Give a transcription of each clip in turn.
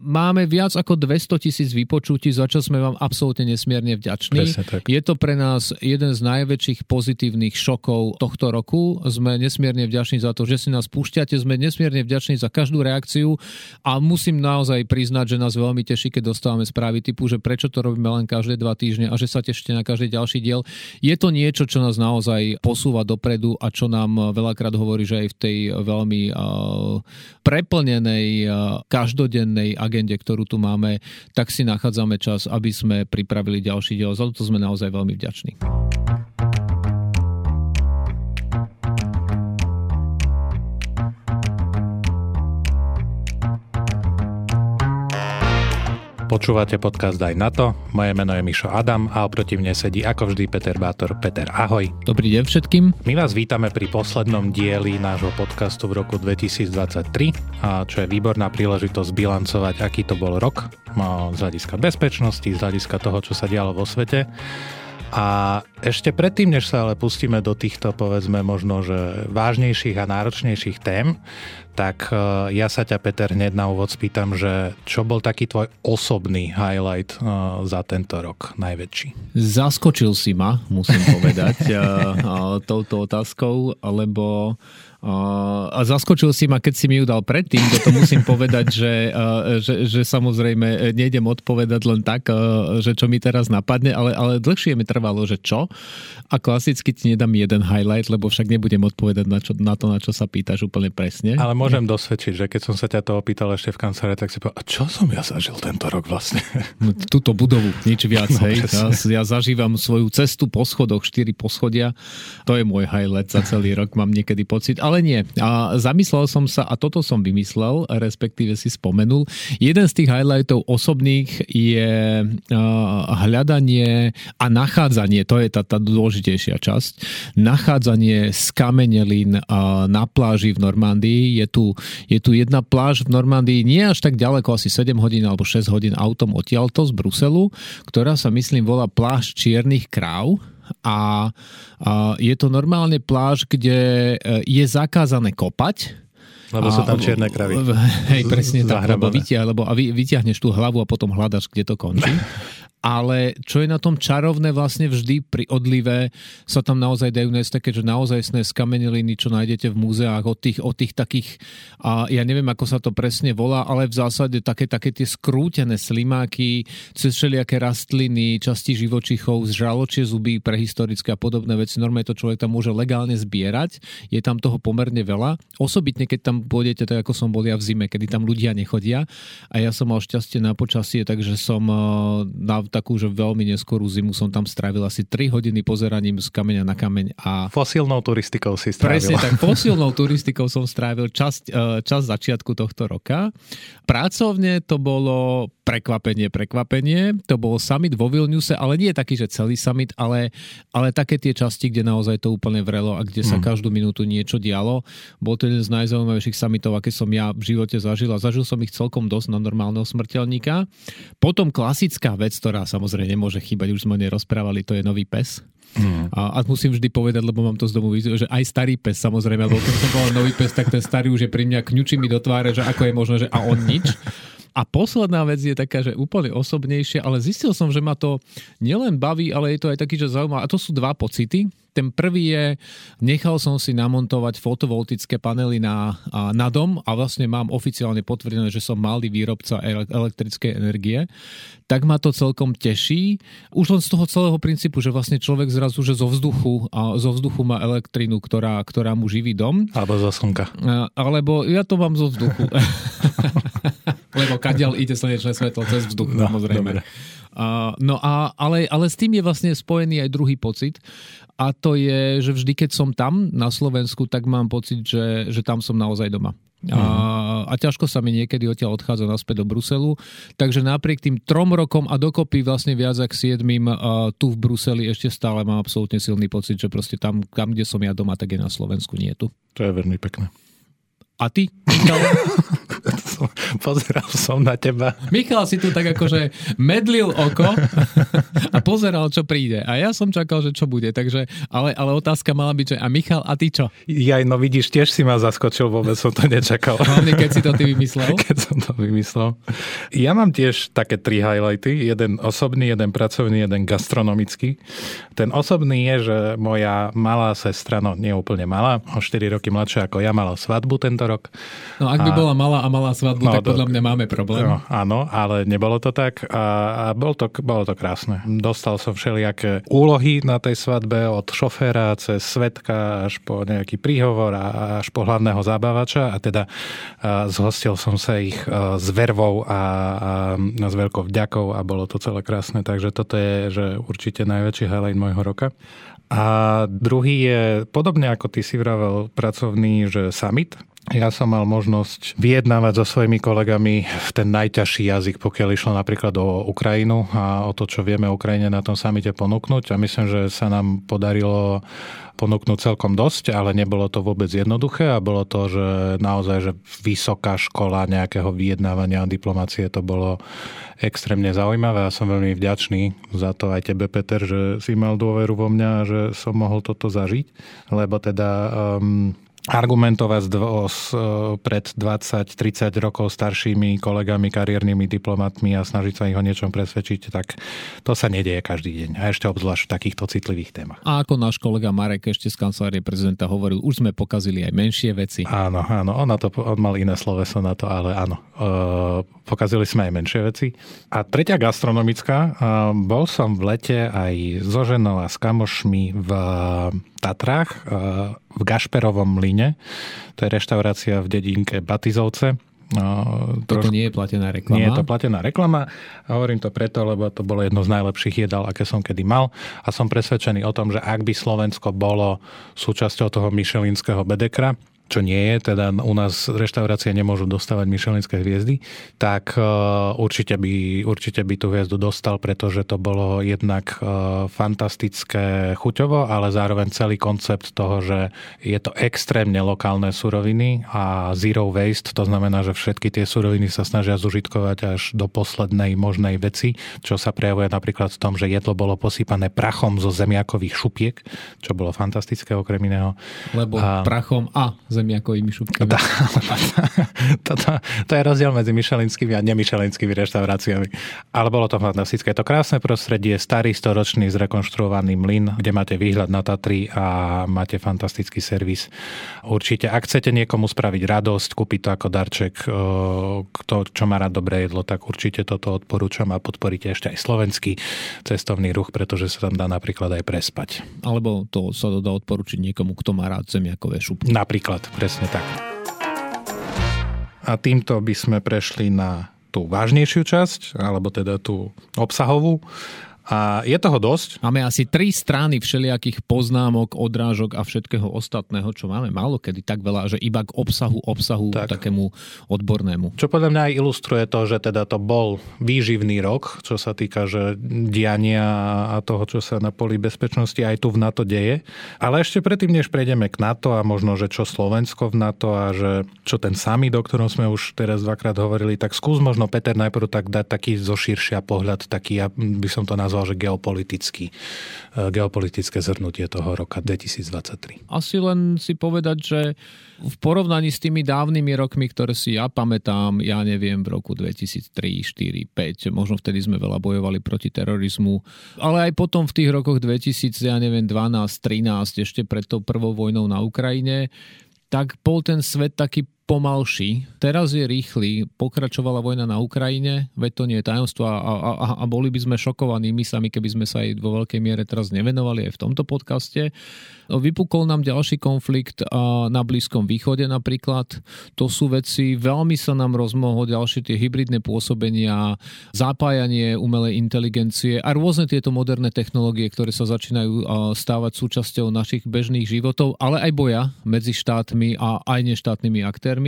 máme viac ako 200 tisíc vypočutí, za čo sme vám absolútne nesmierne vďační. tak. Je to pre nás jeden z najväčších pozitívnych šokov tohto roku. Sme nesmierne vďační za to, že si nás púšťate, sme nesmierne vďační za každú reakciu a musím naozaj priznať, že nás veľmi teší, keď dostávame správy typu, že prečo to robíme len každé dva týždne a že sa tešíte na každý ďalší diel. Je to niečo, čo nás naozaj posúva dopredu a čo nám veľakrát hovorí, že aj v tej veľmi uh, preplnenej uh, každodennej agende, ktorú tu máme, tak si nachádzame čas, aby sme pripravili ďalší diel. Za to sme naozaj veľmi vďační. Počúvate podcast Aj na to. Moje meno je Mišo Adam a oproti mne sedí ako vždy Peter Bátor. Peter, ahoj. Dobrý deň všetkým. My vás vítame pri poslednom dieli nášho podcastu v roku 2023, a čo je výborná príležitosť bilancovať, aký to bol rok z hľadiska bezpečnosti, z hľadiska toho, čo sa dialo vo svete. A ešte predtým, než sa ale pustíme do týchto, povedzme, možno, že vážnejších a náročnejších tém, tak e, ja sa ťa, Peter, hneď na úvod spýtam, že čo bol taký tvoj osobný highlight e, za tento rok najväčší? Zaskočil si ma, musím povedať, e, touto otázkou, lebo a zaskočil si ma, keď si mi ju dal predtým, to musím povedať, že, že, že samozrejme nejdem odpovedať len tak, že čo mi teraz napadne, ale, ale dlhšie mi trvalo, že čo. A klasicky ti nedám jeden highlight, lebo však nebudem odpovedať na, čo, na to, na čo sa pýtaš úplne presne. Ale môžem dosvedčiť, že keď som sa ťa to opýtal ešte v kancelárii, tak si povedal, a čo som ja zažil tento rok vlastne? No, túto budovu, nič viac. No, hej. Ja, ja zažívam svoju cestu po schodoch, štyri poschodia. To je môj highlight za celý rok, mám niekedy pocit ale nie. A zamyslel som sa, a toto som vymyslel, respektíve si spomenul. Jeden z tých highlightov osobných je hľadanie a nachádzanie, to je tá, tá dôležitejšia časť, nachádzanie skamenelín na pláži v Normandii. Je tu, je tu jedna pláž v Normandii, nie až tak ďaleko, asi 7 hodín alebo 6 hodín autom odtiaľto z Bruselu, ktorá sa myslím volá pláž Čiernych kráv a, je to normálne pláž, kde e, je zakázané kopať, lebo sú tam čierne kravy. Hej, presne tak, lebo, vytia, lebo a vy, vyťahneš tú hlavu a potom hľadaš, kde to končí. ale čo je na tom čarovné vlastne vždy pri odlive sa tam naozaj dajú nájsť také, že naozaj skameneliny, čo nájdete v múzeách od tých, od tých takých, a ja neviem ako sa to presne volá, ale v zásade také, také tie skrútené slimáky, cez všelijaké rastliny, časti živočichov, žraločie zuby, prehistorické a podobné veci. Normálne to človek tam môže legálne zbierať, je tam toho pomerne veľa. Osobitne, keď tam pôjdete, tak ako som bol ja v zime, kedy tam ľudia nechodia a ja som mal šťastie na počasie, takže som na takú, že veľmi neskorú zimu som tam strávil asi 3 hodiny pozeraním z kameňa na kameň. A Fosílnou turistikou si strávil. Presne tak, fosílnou turistikou som strávil časť, e, čas začiatku tohto roka. Pracovne to bolo prekvapenie, prekvapenie. To bol summit vo Vilniuse, ale nie taký, že celý summit, ale, ale také tie časti, kde naozaj to úplne vrelo a kde sa mm. každú minútu niečo dialo. Bol to jeden z najzaujímavejších summitov, aké som ja v živote zažil a zažil som ich celkom dosť na normálneho smrteľníka. Potom klasická vec, ktorá ktorá samozrejme nemôže chýbať, už sme o nej rozprávali, to je nový pes. Mm. A, a musím vždy povedať, lebo mám to z domu že aj starý pes samozrejme, lebo keď som bol nový pes, tak ten starý už je pri mňa kňučí mi do tváre, že ako je možné, že a on nič. A posledná vec je taká, že úplne osobnejšia, ale zistil som, že ma to nielen baví, ale je to aj taký, že zaujímavé. A to sú dva pocity. Ten prvý je, nechal som si namontovať fotovoltické panely na, na dom a vlastne mám oficiálne potvrdené, že som malý výrobca elektrickej energie. Tak ma to celkom teší. Už len z toho celého princípu, že vlastne človek zrazu, že zo vzduchu, a zo vzduchu má elektrinu, ktorá, ktorá mu živí dom. Alebo zo slnka. Alebo ja to mám zo vzduchu. Lebo kadiaľ ide slnečné svetlo cez vzduch, no, samozrejme. Dobre. Uh, no a, ale, ale s tým je vlastne spojený aj druhý pocit a to je, že vždy, keď som tam na Slovensku, tak mám pocit, že, že tam som naozaj doma. A, mhm. a ťažko sa mi niekedy odtiaľ odchádza naspäť do Bruselu. Takže napriek tým trom rokom a dokopy vlastne viac ako siedmým uh, tu v Bruseli ešte stále mám absolútne silný pocit, že proste tam, tam, kde som ja doma, tak je na Slovensku, nie tu. To je veľmi pekné. A ty? Pozeral som na teba. Michal si tu tak akože medlil oko a pozeral, čo príde. A ja som čakal, že čo bude. Takže, ale, ale otázka mala byť, že a Michal, a ty čo? Ja, no vidíš, tiež si ma zaskočil, vôbec som to nečakal. Hlavne, keď si to ty vymyslel. Keď som to vymyslel. Ja mám tiež také tri highlighty. Jeden osobný, jeden pracovný, jeden gastronomický. Ten osobný je, že moja malá sestra, no nie úplne malá, o 4 roky mladšia ako ja, mala svadbu tento rok. No ak by a... bola malá a malá svadbu, no, tak podľa mňa máme problém. No, áno, ale nebolo to tak a, a bol to, bolo to krásne. Dostal som všelijaké úlohy na tej svadbe od šoféra cez svetka až po nejaký príhovor a až po hlavného zábavača a teda a zhostil som sa ich s vervou a, a, a s veľkou vďakou a bolo to celé krásne, takže toto je že určite najväčší highlight môjho roka. A druhý je, podobne ako ty si vravel, pracovný, že summit. Ja som mal možnosť vyjednávať so svojimi kolegami v ten najťažší jazyk, pokiaľ išlo napríklad o Ukrajinu a o to, čo vieme Ukrajine na tom samite ponúknuť. A myslím, že sa nám podarilo ponúknuť celkom dosť, ale nebolo to vôbec jednoduché a bolo to, že naozaj, že vysoká škola nejakého vyjednávania a diplomácie to bolo extrémne zaujímavé a som veľmi vďačný za to aj tebe, Peter, že si mal dôveru vo mňa a že som mohol toto zažiť, lebo teda um, argumentovať s, e, pred 20-30 rokov staršími kolegami, kariérnymi diplomatmi a snažiť sa ich o niečom presvedčiť, tak to sa nedieje každý deň. A ešte obzvlášť v takýchto citlivých témach. A ako náš kolega Marek ešte z kancelárie prezidenta hovoril, už sme pokazili aj menšie veci. Áno, áno, on, na to, on mal iné sloveso na to, ale áno, e, pokazili sme aj menšie veci. A tretia gastronomická, e, bol som v lete aj so ženou a s kamošmi v Tatrách v Gašperovom mlyne. To je reštaurácia v dedinke Batizovce. No, Toto troš... nie je platená reklama. Nie je to platená reklama. A hovorím to preto, lebo to bolo jedno z najlepších jedál, aké som kedy mal. A som presvedčený o tom, že ak by Slovensko bolo súčasťou toho Michelinského bedekra, čo nie je, teda u nás reštaurácie nemôžu dostávať myšelinské hviezdy, tak e, určite by, určite by tú hviezdu dostal, pretože to bolo jednak e, fantastické chuťovo, ale zároveň celý koncept toho, že je to extrémne lokálne suroviny a zero waste, to znamená, že všetky tie suroviny sa snažia zužitkovať až do poslednej možnej veci, čo sa prejavuje napríklad v tom, že jedlo bolo posypané prachom zo zemiakových šupiek, čo bolo fantastické okrem iného. Lebo a... prachom a zemiakovými šupkami. To, je rozdiel medzi myšelinskými a nemyšelinskými reštauráciami. Ale bolo to fantastické. To krásne prostredie, starý storočný zrekonštruovaný mlyn, kde máte výhľad na Tatry a máte fantastický servis. Určite, ak chcete niekomu spraviť radosť, kúpiť to ako darček, kto, čo má rád dobré jedlo, tak určite toto odporúčam a podporíte ešte aj slovenský cestovný ruch, pretože sa tam dá napríklad aj prespať. Alebo to sa dá odporúčiť niekomu, kto má rád zemiakové šupky. Napríklad presne tak. A týmto by sme prešli na tú vážnejšiu časť, alebo teda tú obsahovú. A je toho dosť. Máme asi tri strany všelijakých poznámok, odrážok a všetkého ostatného, čo máme málo kedy tak veľa, že iba k obsahu, obsahu tak. takému odbornému. Čo podľa mňa aj ilustruje to, že teda to bol výživný rok, čo sa týka že diania a toho, čo sa na poli bezpečnosti aj tu v NATO deje. Ale ešte predtým, než prejdeme k NATO a možno, že čo Slovensko v NATO a že čo ten samý, o ktorom sme už teraz dvakrát hovorili, tak skús možno Peter najprv tak dať taký zoširšia pohľad, taký, ja by som to nazval nazval, že geopolitický, e, geopolitické zhrnutie toho roka 2023. Asi len si povedať, že v porovnaní s tými dávnymi rokmi, ktoré si ja pamätám, ja neviem, v roku 2003, 4, 5, možno vtedy sme veľa bojovali proti terorizmu, ale aj potom v tých rokoch 2000, ja neviem, 12, 13, ešte pred tou prvou vojnou na Ukrajine, tak bol ten svet taký pomalší. Teraz je rýchly, pokračovala vojna na Ukrajine, veď to nie je tajomstvo a, a, a, a boli by sme šokovaní my sami, keby sme sa aj vo veľkej miere teraz nevenovali aj v tomto podcaste. Vypukol nám ďalší konflikt na Blízkom východe napríklad. To sú veci, veľmi sa nám rozmohlo ďalšie tie hybridné pôsobenia, zapájanie umelej inteligencie a rôzne tieto moderné technológie, ktoré sa začínajú stávať súčasťou našich bežných životov, ale aj boja medzi štátmi a aj neštátnymi aktérmi.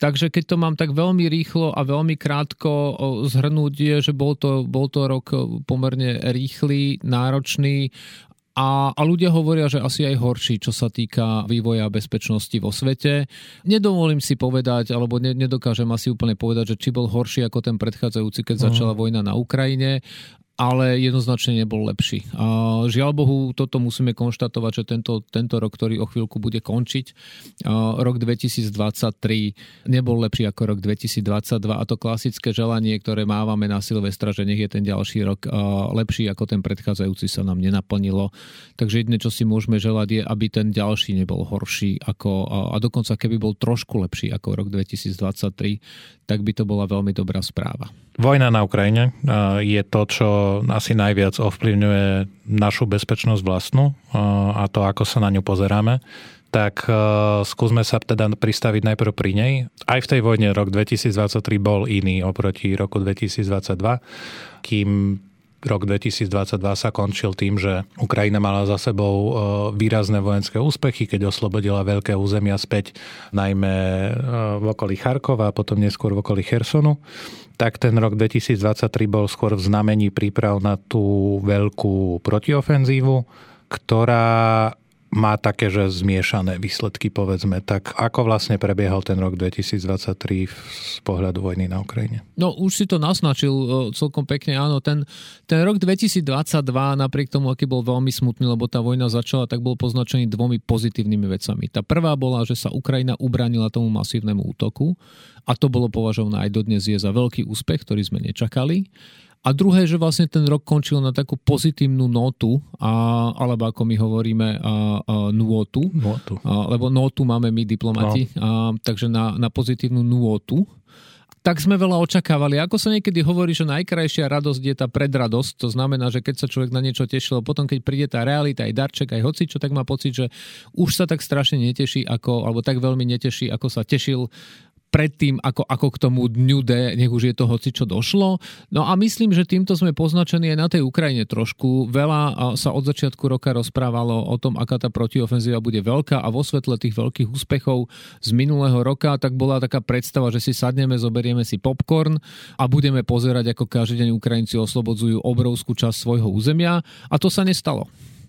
Takže keď to mám tak veľmi rýchlo a veľmi krátko zhrnúť, je, že bol to, bol to rok pomerne rýchly, náročný a, a ľudia hovoria, že asi aj horší, čo sa týka vývoja bezpečnosti vo svete. Nedovolím si povedať, alebo ne, nedokážem asi úplne povedať, že či bol horší ako ten predchádzajúci, keď uh-huh. začala vojna na Ukrajine, ale jednoznačne nebol lepší. A žiaľ Bohu, toto musíme konštatovať, že tento, tento rok, ktorý o chvíľku bude končiť, rok 2023 nebol lepší ako rok 2022 a to klasické želanie, ktoré mávame na Silvestra, že nech je ten ďalší rok lepší ako ten predchádzajúci sa nám nenaplnilo. Takže jedné, čo si môžeme želať je, aby ten ďalší nebol horší ako, a dokonca keby bol trošku lepší ako rok 2023, tak by to bola veľmi dobrá správa. Vojna na Ukrajine je to, čo asi najviac ovplyvňuje našu bezpečnosť vlastnú a to, ako sa na ňu pozeráme tak skúsme sa teda pristaviť najprv pri nej. Aj v tej vojne rok 2023 bol iný oproti roku 2022, kým rok 2022 sa končil tým, že Ukrajina mala za sebou výrazné vojenské úspechy, keď oslobodila veľké územia späť, najmä v okolí Charkova a potom neskôr v okolí Chersonu tak ten rok 2023 bol skôr v znamení príprav na tú veľkú protiofenzívu, ktorá má také, že zmiešané výsledky, povedzme. Tak ako vlastne prebiehal ten rok 2023 z pohľadu vojny na Ukrajine? No už si to naznačil e, celkom pekne, áno. Ten, ten rok 2022, napriek tomu, aký bol veľmi smutný, lebo tá vojna začala, tak bol poznačený dvomi pozitívnymi vecami. Tá prvá bola, že sa Ukrajina ubranila tomu masívnemu útoku a to bolo považované aj dodnes je za veľký úspech, ktorý sme nečakali. A druhé, že vlastne ten rok končil na takú pozitívnu notu, a, alebo ako my hovoríme, a, a, nuotu, nuotu. A, lebo notu máme my diplomati, no. a, takže na, na pozitívnu nuotu tak sme veľa očakávali. Ako sa niekedy hovorí, že najkrajšia radosť je tá predradosť, to znamená, že keď sa človek na niečo tešil, potom keď príde tá realita, aj darček, aj hocičo, tak má pocit, že už sa tak strašne neteší, ako, alebo tak veľmi neteší, ako sa tešil predtým, ako, ako k tomu dňu D, nech už je to hoci čo došlo. No a myslím, že týmto sme poznačení aj na tej Ukrajine trošku. Veľa sa od začiatku roka rozprávalo o tom, aká tá protiofenzíva bude veľká a vo svetle tých veľkých úspechov z minulého roka, tak bola taká predstava, že si sadneme, zoberieme si popcorn a budeme pozerať, ako každý deň Ukrajinci oslobodzujú obrovskú časť svojho územia a to sa nestalo.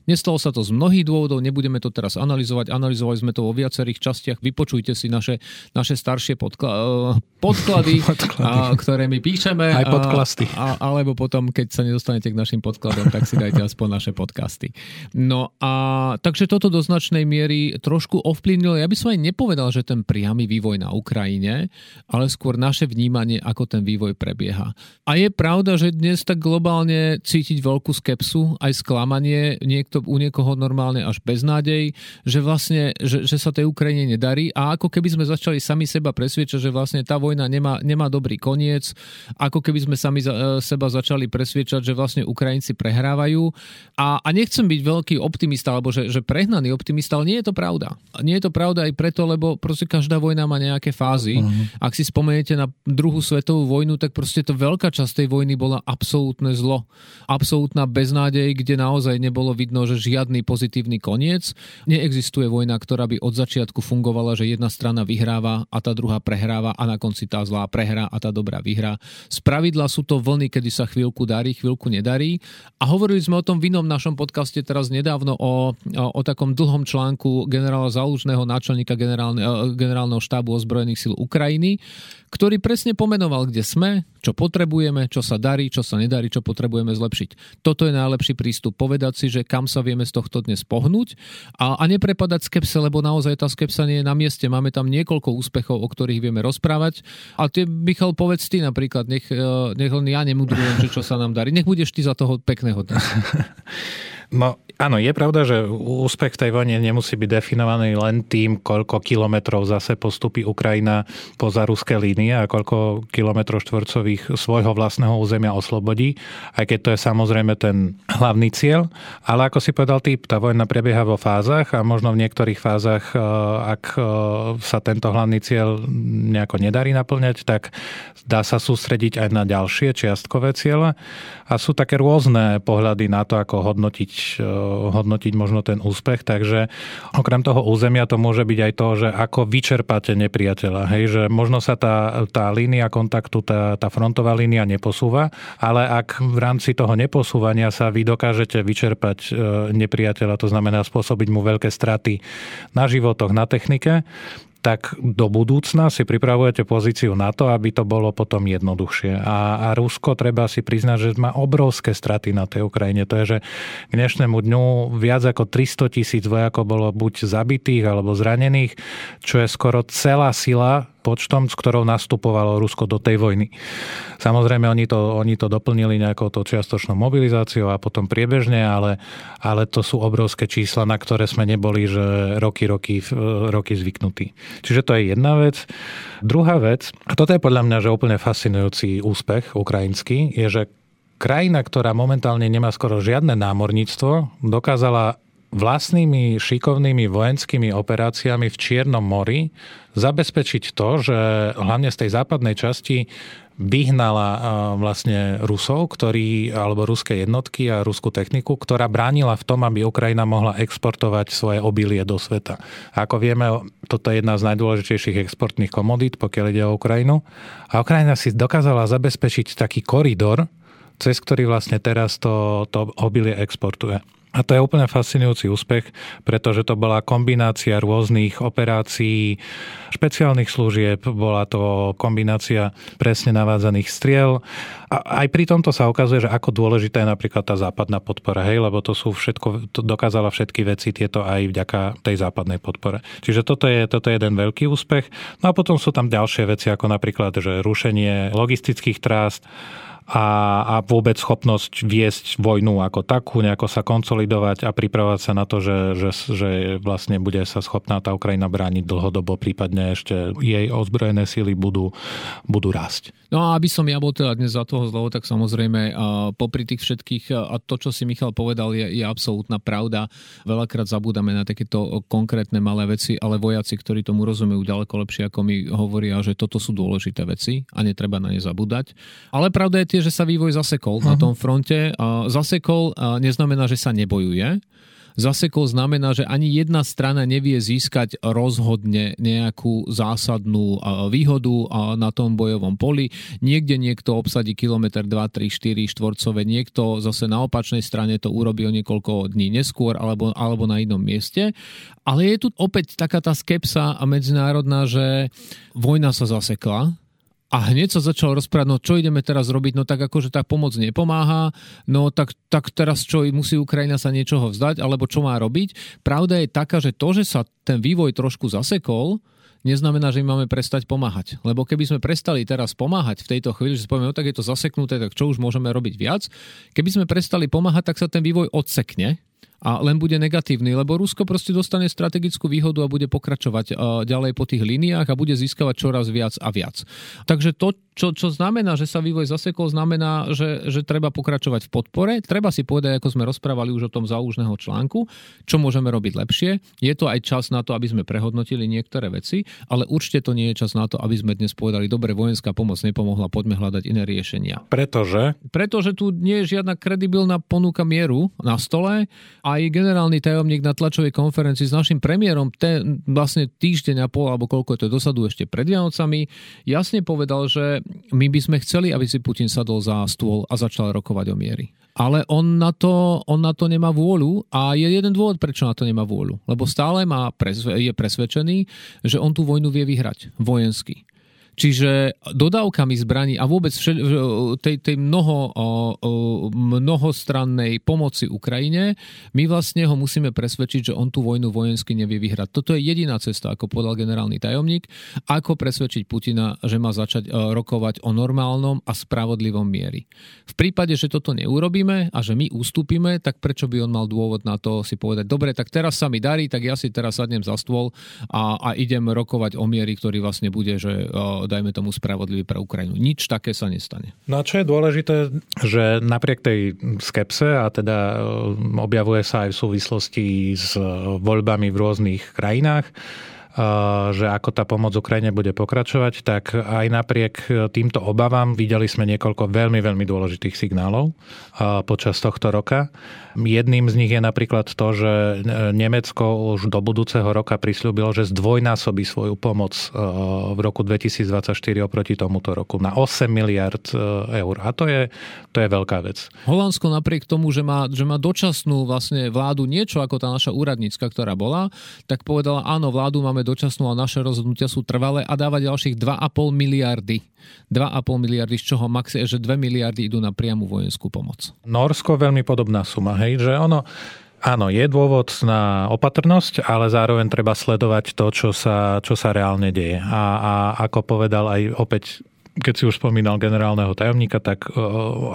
Nestalo sa to z mnohých dôvodov, nebudeme to teraz analyzovať. Analyzovali sme to vo viacerých častiach. Vypočujte si naše, naše staršie podkla- podklady, podklady. A, ktoré my píšeme. Aj podklasty. A, a, alebo potom, keď sa nedostanete k našim podkladom, tak si dajte aspoň naše podcasty. No a takže toto do značnej miery trošku ovplyvnilo. Ja by som aj nepovedal, že ten priamy vývoj na Ukrajine, ale skôr naše vnímanie, ako ten vývoj prebieha. A je pravda, že dnes tak globálne cítiť veľkú skepsu, aj sklamanie. Niekto to u niekoho normálne až beznádej, že vlastne, že, že sa tej Ukrajine nedarí a ako keby sme začali sami seba presviečať, že vlastne tá vojna nemá, nemá dobrý koniec, ako keby sme sami za, e, seba začali presviečať, že vlastne Ukrajinci prehrávajú a, a nechcem byť veľký optimista, alebo že, že prehnaný optimista, ale nie je to pravda. Nie je to pravda aj preto, lebo proste každá vojna má nejaké fázy. Uh-huh. Ak si spomeniete na druhú svetovú vojnu, tak proste to veľká časť tej vojny bola absolútne zlo. Absolútna beznádej, kde naozaj nebolo vidno, že žiadny pozitívny koniec. Neexistuje vojna, ktorá by od začiatku fungovala, že jedna strana vyhráva a tá druhá prehráva a na konci tá zlá prehrá a tá dobrá vyhrá. Z pravidla sú to vlny, kedy sa chvíľku darí, chvíľku nedarí. A hovorili sme o tom v inom našom podcaste teraz nedávno o, o, o takom dlhom článku generála Zalužného, náčelníka generálne, generálneho štábu ozbrojených síl Ukrajiny, ktorý presne pomenoval, kde sme, čo potrebujeme, čo sa darí, čo sa nedarí, čo potrebujeme zlepšiť. Toto je najlepší prístup. Povedať si, že kam sa vieme z tohto dnes pohnúť a, a neprepadať skepse, lebo naozaj tá skepsa nie je na mieste. Máme tam niekoľko úspechov, o ktorých vieme rozprávať. A tie, Michal, povedz ty napríklad, nech, e, nech len ja nemudrujem, čo sa nám darí. Nech budeš ty za toho pekného dnes. No áno, je pravda, že úspech v tej vojne nemusí byť definovaný len tým, koľko kilometrov zase postupí Ukrajina poza ruské línie a koľko kilometrov štvorcových svojho vlastného územia oslobodí, aj keď to je samozrejme ten hlavný cieľ. Ale ako si povedal ty, tá vojna prebieha vo fázach a možno v niektorých fázach, e, ak e, sa tento hlavný cieľ nejako nedarí naplňať, tak dá sa sústrediť aj na ďalšie čiastkové ciele. A sú také rôzne pohľady na to, ako hodnotiť hodnotiť, hodnotiť možno ten úspech, takže okrem toho územia to môže byť aj to, že ako vyčerpáte nepriateľa, hej, že možno sa tá, tá línia kontaktu, tá, tá frontová línia neposúva, ale ak v rámci toho neposúvania sa vy dokážete vyčerpať nepriateľa, to znamená spôsobiť mu veľké straty na životoch, na technike, tak do budúcna si pripravujete pozíciu na to, aby to bolo potom jednoduchšie. A, a Rusko treba si priznať, že má obrovské straty na tej Ukrajine. To je, že k dnešnému dňu viac ako 300 tisíc vojakov bolo buď zabitých alebo zranených, čo je skoro celá sila počtom, s ktorou nastupovalo Rusko do tej vojny. Samozrejme, oni to, oni to doplnili nejakou to čiastočnou mobilizáciou a potom priebežne, ale, ale to sú obrovské čísla, na ktoré sme neboli že roky, roky, roky zvyknutí. Čiže to je jedna vec. Druhá vec, a toto je podľa mňa že úplne fascinujúci úspech ukrajinský, je, že krajina, ktorá momentálne nemá skoro žiadne námorníctvo, dokázala vlastnými šikovnými vojenskými operáciami v Čiernom mori zabezpečiť to, že hlavne z tej západnej časti vyhnala vlastne Rusov, ktorí, alebo ruské jednotky a ruskú techniku, ktorá bránila v tom, aby Ukrajina mohla exportovať svoje obilie do sveta. A ako vieme, toto je jedna z najdôležitejších exportných komodít, pokiaľ ide o Ukrajinu. A Ukrajina si dokázala zabezpečiť taký koridor, cez ktorý vlastne teraz to, to obilie exportuje. A to je úplne fascinujúci úspech, pretože to bola kombinácia rôznych operácií, špeciálnych služieb, bola to kombinácia presne navádzaných striel. A aj pri tomto sa ukazuje, že ako dôležitá je napríklad tá západná podpora, hej, lebo to sú všetko, to dokázala všetky veci tieto aj vďaka tej západnej podpore. Čiže toto je, toto je jeden veľký úspech. No a potom sú tam ďalšie veci, ako napríklad, že rušenie logistických trást, a, a vôbec schopnosť viesť vojnu ako takú, nejako sa konsolidovať a pripravovať sa na to, že, že, že vlastne bude sa schopná tá Ukrajina brániť dlhodobo, prípadne ešte jej ozbrojené síly budú, budú rásť. No a aby som ja bol teda dnes za toho zlovo, tak samozrejme popri tých všetkých, a to, čo si Michal povedal, je, je absolútna pravda. Veľakrát zabúdame na takéto konkrétne malé veci, ale vojaci, ktorí tomu rozumejú ďaleko lepšie ako my, hovoria, že toto sú dôležité veci a netreba na ne zabúdať. Ale pravda je tie, že sa vývoj zasekol uh-huh. na tom fronte. Zasekol neznamená, že sa nebojuje Zasekol znamená, že ani jedna strana nevie získať rozhodne nejakú zásadnú výhodu na tom bojovom poli. Niekde niekto obsadí kilometr 2, 3, 4 štvorcové, niekto zase na opačnej strane to urobí o niekoľko dní neskôr alebo, alebo na inom mieste. Ale je tu opäť taká tá skepsa medzinárodná, že vojna sa zasekla, a hneď sa začal rozprávať, no čo ideme teraz robiť, no tak akože tá pomoc nepomáha, no tak, tak teraz čo, musí Ukrajina sa niečoho vzdať, alebo čo má robiť. Pravda je taká, že to, že sa ten vývoj trošku zasekol, neznamená, že im máme prestať pomáhať. Lebo keby sme prestali teraz pomáhať v tejto chvíli, že povieme, no tak je to zaseknuté, tak čo už môžeme robiť viac. Keby sme prestali pomáhať, tak sa ten vývoj odsekne a len bude negatívny, lebo Rusko proste dostane strategickú výhodu a bude pokračovať ďalej po tých líniách a bude získavať čoraz viac a viac. Takže to, čo, čo znamená, že sa vývoj zasekol, znamená, že, že treba pokračovať v podpore. Treba si povedať, ako sme rozprávali už o tom záužného článku, čo môžeme robiť lepšie. Je to aj čas na to, aby sme prehodnotili niektoré veci, ale určite to nie je čas na to, aby sme dnes povedali, dobre, vojenská pomoc nepomohla, poďme hľadať iné riešenia. Pretože? Pretože tu nie je žiadna kredibilná ponuka mieru na stole aj generálny tajomník na tlačovej konferencii s našim premiérom ten vlastne týždeň a pol, alebo koľko je to dosadu ešte pred Vianocami, jasne povedal, že my by sme chceli, aby si Putin sadol za stôl a začal rokovať o miery. Ale on na, to, on na to nemá vôľu a je jeden dôvod, prečo na to nemá vôľu. Lebo stále má, je presvedčený, že on tú vojnu vie vyhrať vojensky. Čiže dodávkami zbraní a vôbec všel, tej, tej mnoho, mnohostrannej pomoci Ukrajine, my vlastne ho musíme presvedčiť, že on tú vojnu vojensky nevie vyhrať. Toto je jediná cesta, ako povedal generálny tajomník, ako presvedčiť Putina, že má začať rokovať o normálnom a spravodlivom miery. V prípade, že toto neurobíme a že my ustúpime, tak prečo by on mal dôvod na to si povedať, dobre, tak teraz sa mi darí, tak ja si teraz sadnem za stôl a, a idem rokovať o miery, ktorý vlastne bude, že dajme tomu, spravodlivý pre Ukrajinu. Nič také sa nestane. No a čo je dôležité, že napriek tej skepse a teda e, objavuje sa aj v súvislosti s voľbami v rôznych krajinách, že ako tá pomoc Ukrajine bude pokračovať, tak aj napriek týmto obavám videli sme niekoľko veľmi, veľmi dôležitých signálov počas tohto roka. Jedným z nich je napríklad to, že Nemecko už do budúceho roka prislúbilo, že zdvojnásobí svoju pomoc v roku 2024 oproti tomuto roku na 8 miliard eur. A to je, to je veľká vec. Holandsko napriek tomu, že má, že má dočasnú vlastne vládu niečo ako tá naša úradnícka, ktorá bola, tak povedala, áno, vládu máme dočasnú a naše rozhodnutia sú trvalé a dáva ďalších 2,5 miliardy. 2,5 miliardy, z čoho max je, že 2 miliardy idú na priamu vojenskú pomoc. Norsko veľmi podobná suma, hej? že ono, Áno, je dôvod na opatrnosť, ale zároveň treba sledovať to, čo sa, čo sa reálne deje. A, a ako povedal aj opäť keď si už spomínal generálneho tajomníka, tak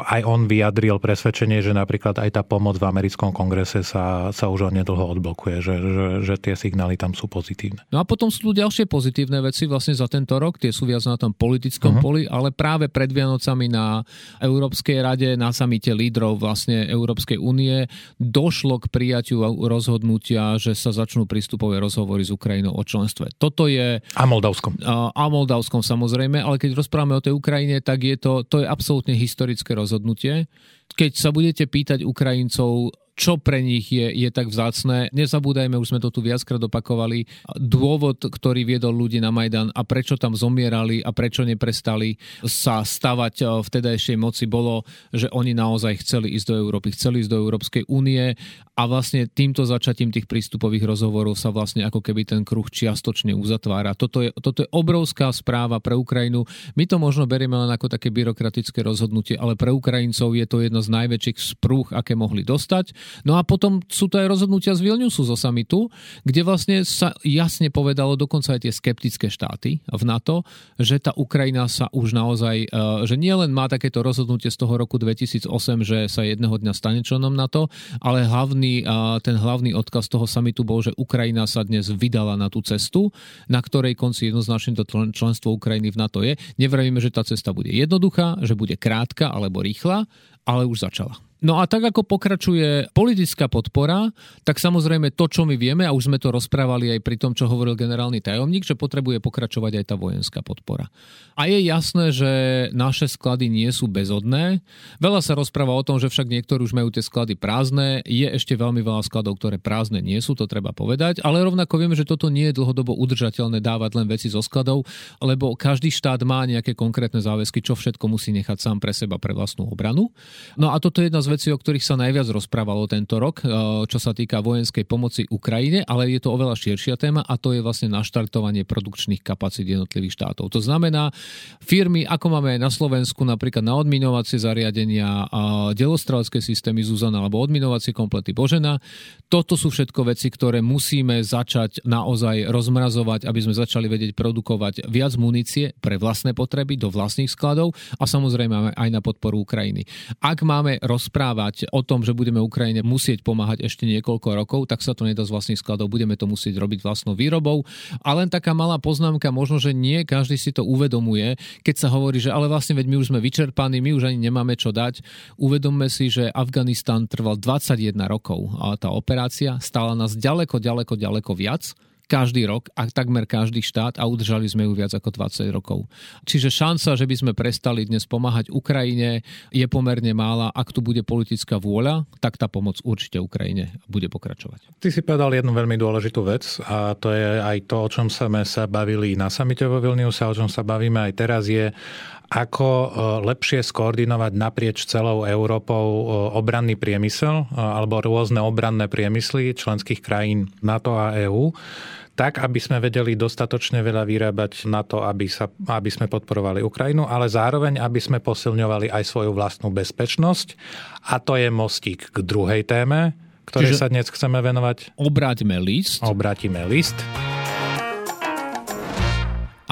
aj on vyjadril presvedčenie, že napríklad aj tá pomoc v americkom kongrese sa, sa už nedlho odblokuje, že, že, že tie signály tam sú pozitívne. No a potom sú tu ďalšie pozitívne veci vlastne za tento rok, tie sú viac na tom politickom uh-huh. poli, ale práve pred Vianocami na Európskej rade, na samite lídrov vlastne Európskej únie došlo k prijaťu rozhodnutia, že sa začnú prístupové rozhovory s Ukrajinou o členstve. Toto je... A Moldavskom. A, a Moldavskom samozrejme, ale keď rozprávame rozprávame o tej Ukrajine, tak je to, to je absolútne historické rozhodnutie. Keď sa budete pýtať Ukrajincov, čo pre nich je, je tak vzácne. Nezabúdajme, už sme to tu viackrát opakovali, dôvod, ktorý viedol ľudí na Majdan a prečo tam zomierali a prečo neprestali sa stavať eh, v tedajšej moci bolo, že oni naozaj chceli ísť do Európy, chceli ísť do Európskej únie a vlastne týmto začatím tých prístupových rozhovorov sa vlastne ako keby ten kruh čiastočne uzatvára. Toto je, toto je obrovská správa pre Ukrajinu. My to možno berieme len ako také byrokratické rozhodnutie, ale pre Ukrajincov je to jedno z najväčších sprúh, aké mohli dostať. No a potom sú to aj rozhodnutia z Vilniusu zo samitu, kde vlastne sa jasne povedalo dokonca aj tie skeptické štáty v NATO, že tá Ukrajina sa už naozaj, e, že nielen má takéto rozhodnutie z toho roku 2008, že sa jedného dňa stane členom NATO, ale hlavný, e, ten hlavný odkaz toho samitu bol, že Ukrajina sa dnes vydala na tú cestu, na ktorej konci jednoznačne to členstvo Ukrajiny v NATO je. Nevrajíme, že tá cesta bude jednoduchá, že bude krátka alebo rýchla, ale už začala. No a tak ako pokračuje politická podpora, tak samozrejme to, čo my vieme, a už sme to rozprávali aj pri tom, čo hovoril generálny tajomník, že potrebuje pokračovať aj tá vojenská podpora. A je jasné, že naše sklady nie sú bezodné. Veľa sa rozpráva o tom, že však niektorí už majú tie sklady prázdne. Je ešte veľmi veľa skladov, ktoré prázdne nie sú, to treba povedať. Ale rovnako vieme, že toto nie je dlhodobo udržateľné dávať len veci zo skladov, lebo každý štát má nejaké konkrétne záväzky, čo všetko musí nechať sám pre seba, pre vlastnú obranu. No a toto je jedna z vecí, o ktorých sa najviac rozprávalo tento rok, e, čo sa týka vojenskej pomoci Ukrajine, ale je to oveľa širšia téma a to je vlastne naštartovanie produkčných kapacít jednotlivých štátov. To znamená, firmy, ako máme aj na Slovensku, napríklad na odminovacie zariadenia, delostrelské systémy Zuzana alebo odminovacie komplety Božena, toto sú všetko veci, ktoré musíme začať naozaj rozmrazovať, aby sme začali vedieť produkovať viac munície pre vlastné potreby do vlastných skladov a samozrejme aj na podporu Ukrajiny. Ak máme rozprávať rozprávať o tom, že budeme Ukrajine musieť pomáhať ešte niekoľko rokov, tak sa to nedá z vlastných skladov, budeme to musieť robiť vlastnou výrobou. A len taká malá poznámka, možno, že nie každý si to uvedomuje, keď sa hovorí, že ale vlastne veď my už sme vyčerpaní, my už ani nemáme čo dať. Uvedomme si, že Afganistan trval 21 rokov a tá operácia stála nás ďaleko, ďaleko, ďaleko viac každý rok a takmer každý štát a udržali sme ju viac ako 20 rokov. Čiže šanca, že by sme prestali dnes pomáhať Ukrajine je pomerne mála. Ak tu bude politická vôľa, tak tá pomoc určite Ukrajine bude pokračovať. Ty si povedal jednu veľmi dôležitú vec a to je aj to, o čom sme sa bavili na samite vo Vilniuse o čom sa bavíme aj teraz je, ako e, lepšie skoordinovať naprieč celou Európou e, obranný priemysel e, alebo rôzne obranné priemysly členských krajín NATO a EÚ tak, aby sme vedeli dostatočne veľa vyrábať na to, aby, sa, aby sme podporovali Ukrajinu, ale zároveň, aby sme posilňovali aj svoju vlastnú bezpečnosť. A to je mostík k druhej téme, ktorej Čiže sa dnes chceme venovať. Obráťme list. Obrátime list.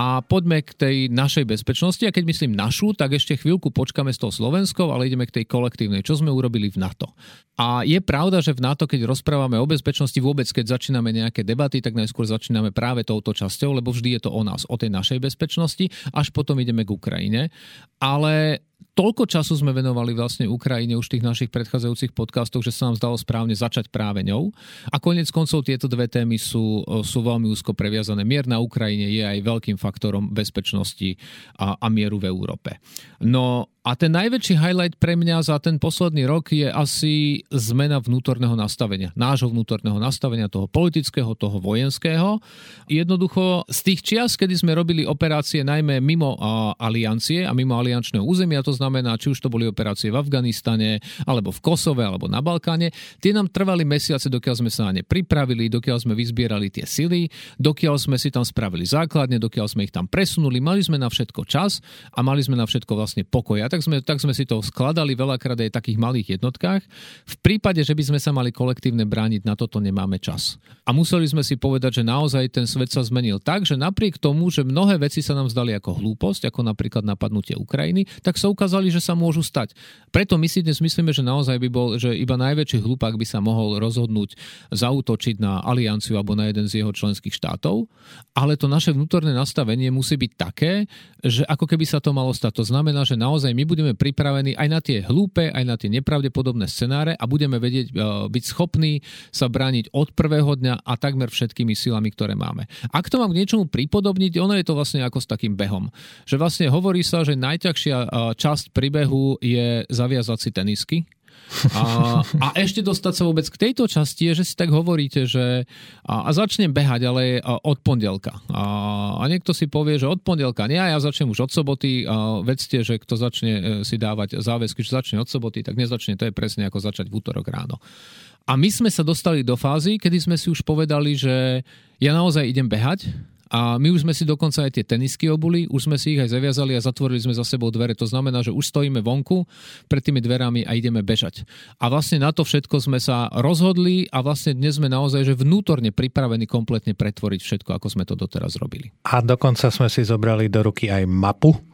A poďme k tej našej bezpečnosti. A keď myslím našu, tak ešte chvíľku počkáme s tou Slovenskou, ale ideme k tej kolektívnej. Čo sme urobili v NATO? A je pravda, že v NATO, keď rozprávame o bezpečnosti, vôbec keď začíname nejaké debaty, tak najskôr začíname práve touto časťou, lebo vždy je to o nás, o tej našej bezpečnosti, až potom ideme k Ukrajine. Ale toľko času sme venovali vlastne Ukrajine už v tých našich predchádzajúcich podcastoch, že sa nám zdalo správne začať práve ňou. A konec koncov tieto dve témy sú, sú veľmi úzko previazané. Mier na Ukrajine je aj veľkým faktorom bezpečnosti a, a mieru v Európe. No a ten najväčší highlight pre mňa za ten posledný rok je asi zmena vnútorného nastavenia. Nášho vnútorného nastavenia, toho politického, toho vojenského. Jednoducho z tých čias, kedy sme robili operácie najmä mimo aliancie a mimo aliančného územia, to znamená, či už to boli operácie v Afganistane, alebo v Kosove, alebo na Balkáne, tie nám trvali mesiace, dokiaľ sme sa na ne pripravili, dokiaľ sme vyzbierali tie sily, dokiaľ sme si tam spravili základne, dokiaľ sme ich tam presunuli, mali sme na všetko čas a mali sme na všetko vlastne pokoj tak sme, tak sme si to skladali veľakrát aj v takých malých jednotkách. V prípade, že by sme sa mali kolektívne brániť, na toto nemáme čas. A museli sme si povedať, že naozaj ten svet sa zmenil tak, že napriek tomu, že mnohé veci sa nám zdali ako hlúposť, ako napríklad napadnutie Ukrajiny, tak sa ukázali, že sa môžu stať. Preto my si dnes myslíme, že naozaj by bol, že iba najväčší hlupák by sa mohol rozhodnúť zautočiť na alianciu alebo na jeden z jeho členských štátov, ale to naše vnútorné nastavenie musí byť také, že ako keby sa to malo stať. To znamená, že naozaj my budeme pripravení aj na tie hlúpe, aj na tie nepravdepodobné scenáre a budeme vedieť e, byť schopní sa brániť od prvého dňa a takmer všetkými silami, ktoré máme. Ak to mám k niečomu pripodobniť, ono je to vlastne ako s takým behom. Že vlastne hovorí sa, že najťažšia e, časť príbehu je zaviazať si tenisky, a, a ešte dostať sa vôbec k tejto časti je, že si tak hovoríte, že a, a začnem behať, ale a, od pondelka. A, a niekto si povie, že od pondelka nie, ja začnem už od soboty. A vedzte, že kto začne e, si dávať záväzky, že začne od soboty, tak nezačne. To je presne ako začať v útorok ráno. A my sme sa dostali do fázy, kedy sme si už povedali, že ja naozaj idem behať, a my už sme si dokonca aj tie tenisky obuli, už sme si ich aj zaviazali a zatvorili sme za sebou dvere. To znamená, že už stojíme vonku pred tými dverami a ideme bežať. A vlastne na to všetko sme sa rozhodli a vlastne dnes sme naozaj že vnútorne pripravení kompletne pretvoriť všetko, ako sme to doteraz robili. A dokonca sme si zobrali do ruky aj mapu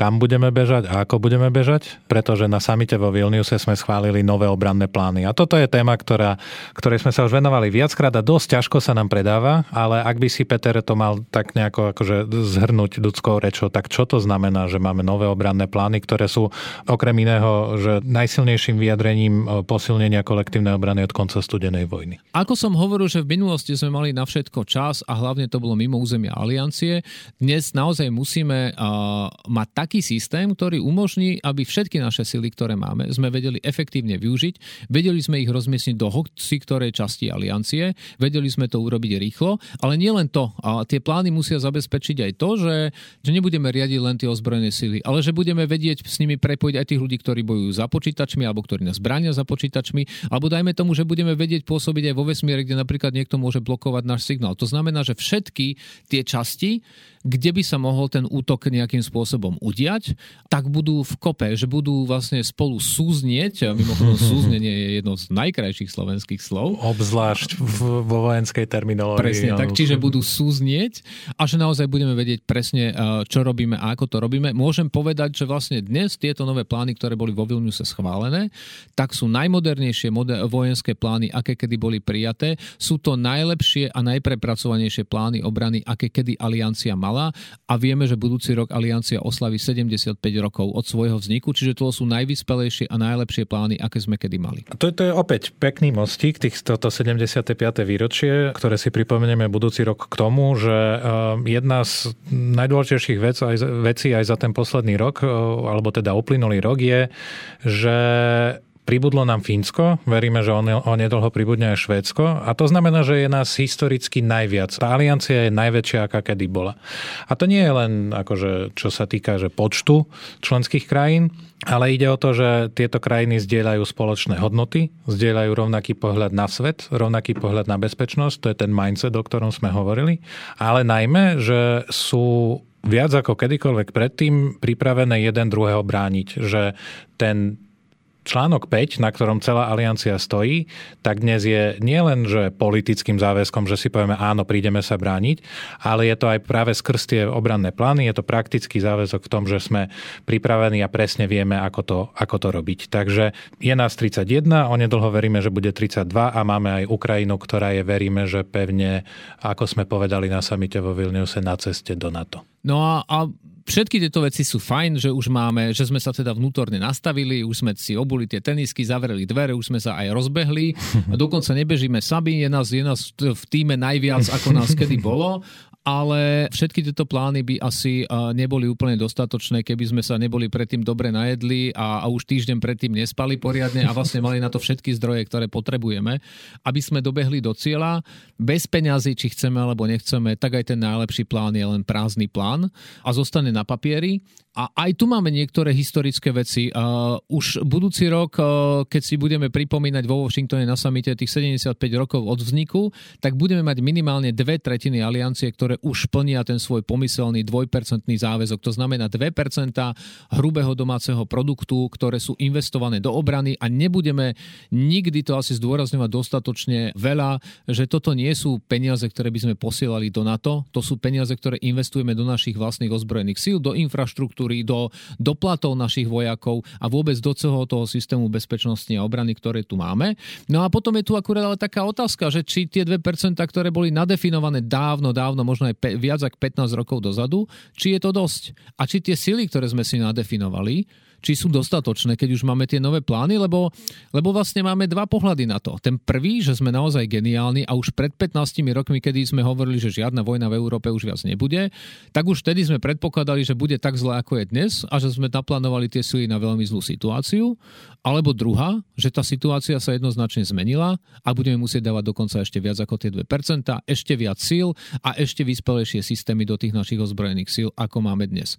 kam budeme bežať a ako budeme bežať, pretože na samite vo Vilniuse sme schválili nové obranné plány. A toto je téma, ktorá, ktorej sme sa už venovali viackrát a dosť ťažko sa nám predáva, ale ak by si Peter to mal tak nejako akože zhrnúť ľudskou rečou, tak čo to znamená, že máme nové obranné plány, ktoré sú okrem iného, že najsilnejším vyjadrením e, posilnenia kolektívnej obrany od konca studenej vojny. Ako som hovoril, že v minulosti sme mali na všetko čas a hlavne to bolo mimo územia aliancie, dnes naozaj musíme uh, mať tak taký systém, ktorý umožní, aby všetky naše sily, ktoré máme, sme vedeli efektívne využiť. Vedeli sme ich rozmiestniť do hoci ktorej časti aliancie, vedeli sme to urobiť rýchlo, ale nielen to. A tie plány musia zabezpečiť aj to, že, že nebudeme riadiť len tie ozbrojené sily, ale že budeme vedieť s nimi prepojiť aj tých ľudí, ktorí bojujú za počítačmi alebo ktorí nás bránia za počítačmi, alebo dajme tomu, že budeme vedieť pôsobiť aj vo vesmíre, kde napríklad niekto môže blokovať náš signál. To znamená, že všetky tie časti, kde by sa mohol ten útok nejakým spôsobom udiať, tak budú v kope, že budú vlastne spolu súznieť. Mimochodom súznenie je jedno z najkrajších slovenských slov. Obzvlášť vo vojenskej terminológii. Presne tak, čiže budú súznieť a že naozaj budeme vedieť presne, čo robíme a ako to robíme. Môžem povedať, že vlastne dnes tieto nové plány, ktoré boli vo Vilniuse schválené, tak sú najmodernejšie vojenské plány, aké kedy boli prijaté. Sú to najlepšie a najprepracovanejšie plány obrany, aké kedy aliancia mala a vieme, že budúci rok aliancia oslaví 75 rokov od svojho vzniku, čiže to sú najvyspelejšie a najlepšie plány, aké sme kedy mali. A to, to je opäť pekný mostík, tých toto 75. výročie, ktoré si pripomenieme budúci rok k tomu, že eh, jedna z najdôležitejších vecí aj, vecí aj za ten posledný rok, eh, alebo teda uplynulý rok je, že Pribudlo nám Fínsko, veríme, že onedlho pribudne aj Švédsko a to znamená, že je nás historicky najviac. Tá aliancia je najväčšia, aká kedy bola. A to nie je len akože, čo sa týka že počtu členských krajín, ale ide o to, že tieto krajiny zdieľajú spoločné hodnoty, zdieľajú rovnaký pohľad na svet, rovnaký pohľad na bezpečnosť, to je ten mindset, o ktorom sme hovorili, ale najmä, že sú viac ako kedykoľvek predtým pripravené jeden druhého brániť, že ten článok 5, na ktorom celá aliancia stojí, tak dnes je nielen, že politickým záväzkom, že si povieme áno, prídeme sa brániť, ale je to aj práve skrz tie obranné plány, je to praktický záväzok v tom, že sme pripravení a presne vieme, ako to, ako to robiť. Takže je nás 31, onedlho veríme, že bude 32 a máme aj Ukrajinu, ktorá je, veríme, že pevne, ako sme povedali na samite vo Vilniuse, na ceste do NATO. No a, a všetky tieto veci sú fajn, že už máme, že sme sa teda vnútorne nastavili, už sme si obuli tie tenisky, zavreli dvere, už sme sa aj rozbehli. Dokonca nebežíme sami, je nás, je nás v týme najviac, ako nás kedy bolo ale všetky tieto plány by asi neboli úplne dostatočné, keby sme sa neboli predtým dobre najedli a, a už týždeň predtým nespali poriadne a vlastne mali na to všetky zdroje, ktoré potrebujeme, aby sme dobehli do cieľa. Bez peňazí, či chceme alebo nechceme, tak aj ten najlepší plán je len prázdny plán a zostane na papieri a aj tu máme niektoré historické veci. Uh, už budúci rok, uh, keď si budeme pripomínať vo Washingtone na samite tých 75 rokov od vzniku, tak budeme mať minimálne dve tretiny aliancie, ktoré už plnia ten svoj pomyselný dvojpercentný záväzok. To znamená 2% hrubého domáceho produktu, ktoré sú investované do obrany a nebudeme nikdy to asi zdôrazňovať dostatočne veľa, že toto nie sú peniaze, ktoré by sme posielali do NATO, to sú peniaze, ktoré investujeme do našich vlastných ozbrojených síl, do infraštruktúry infraštruktúry, do doplatov našich vojakov a vôbec do celého toho systému bezpečnosti a obrany, ktoré tu máme. No a potom je tu akurát ale taká otázka, že či tie 2%, ktoré boli nadefinované dávno, dávno, možno aj pe- viac ako 15 rokov dozadu, či je to dosť. A či tie sily, ktoré sme si nadefinovali, či sú dostatočné, keď už máme tie nové plány, lebo, lebo vlastne máme dva pohľady na to. Ten prvý, že sme naozaj geniálni a už pred 15 rokmi, kedy sme hovorili, že žiadna vojna v Európe už viac nebude, tak už vtedy sme predpokladali, že bude tak zle, ako je dnes a že sme naplánovali tie sily na veľmi zlú situáciu. Alebo druhá, že tá situácia sa jednoznačne zmenila a budeme musieť dávať dokonca ešte viac ako tie 2%, ešte viac síl a ešte vyspelejšie systémy do tých našich ozbrojených síl, ako máme dnes.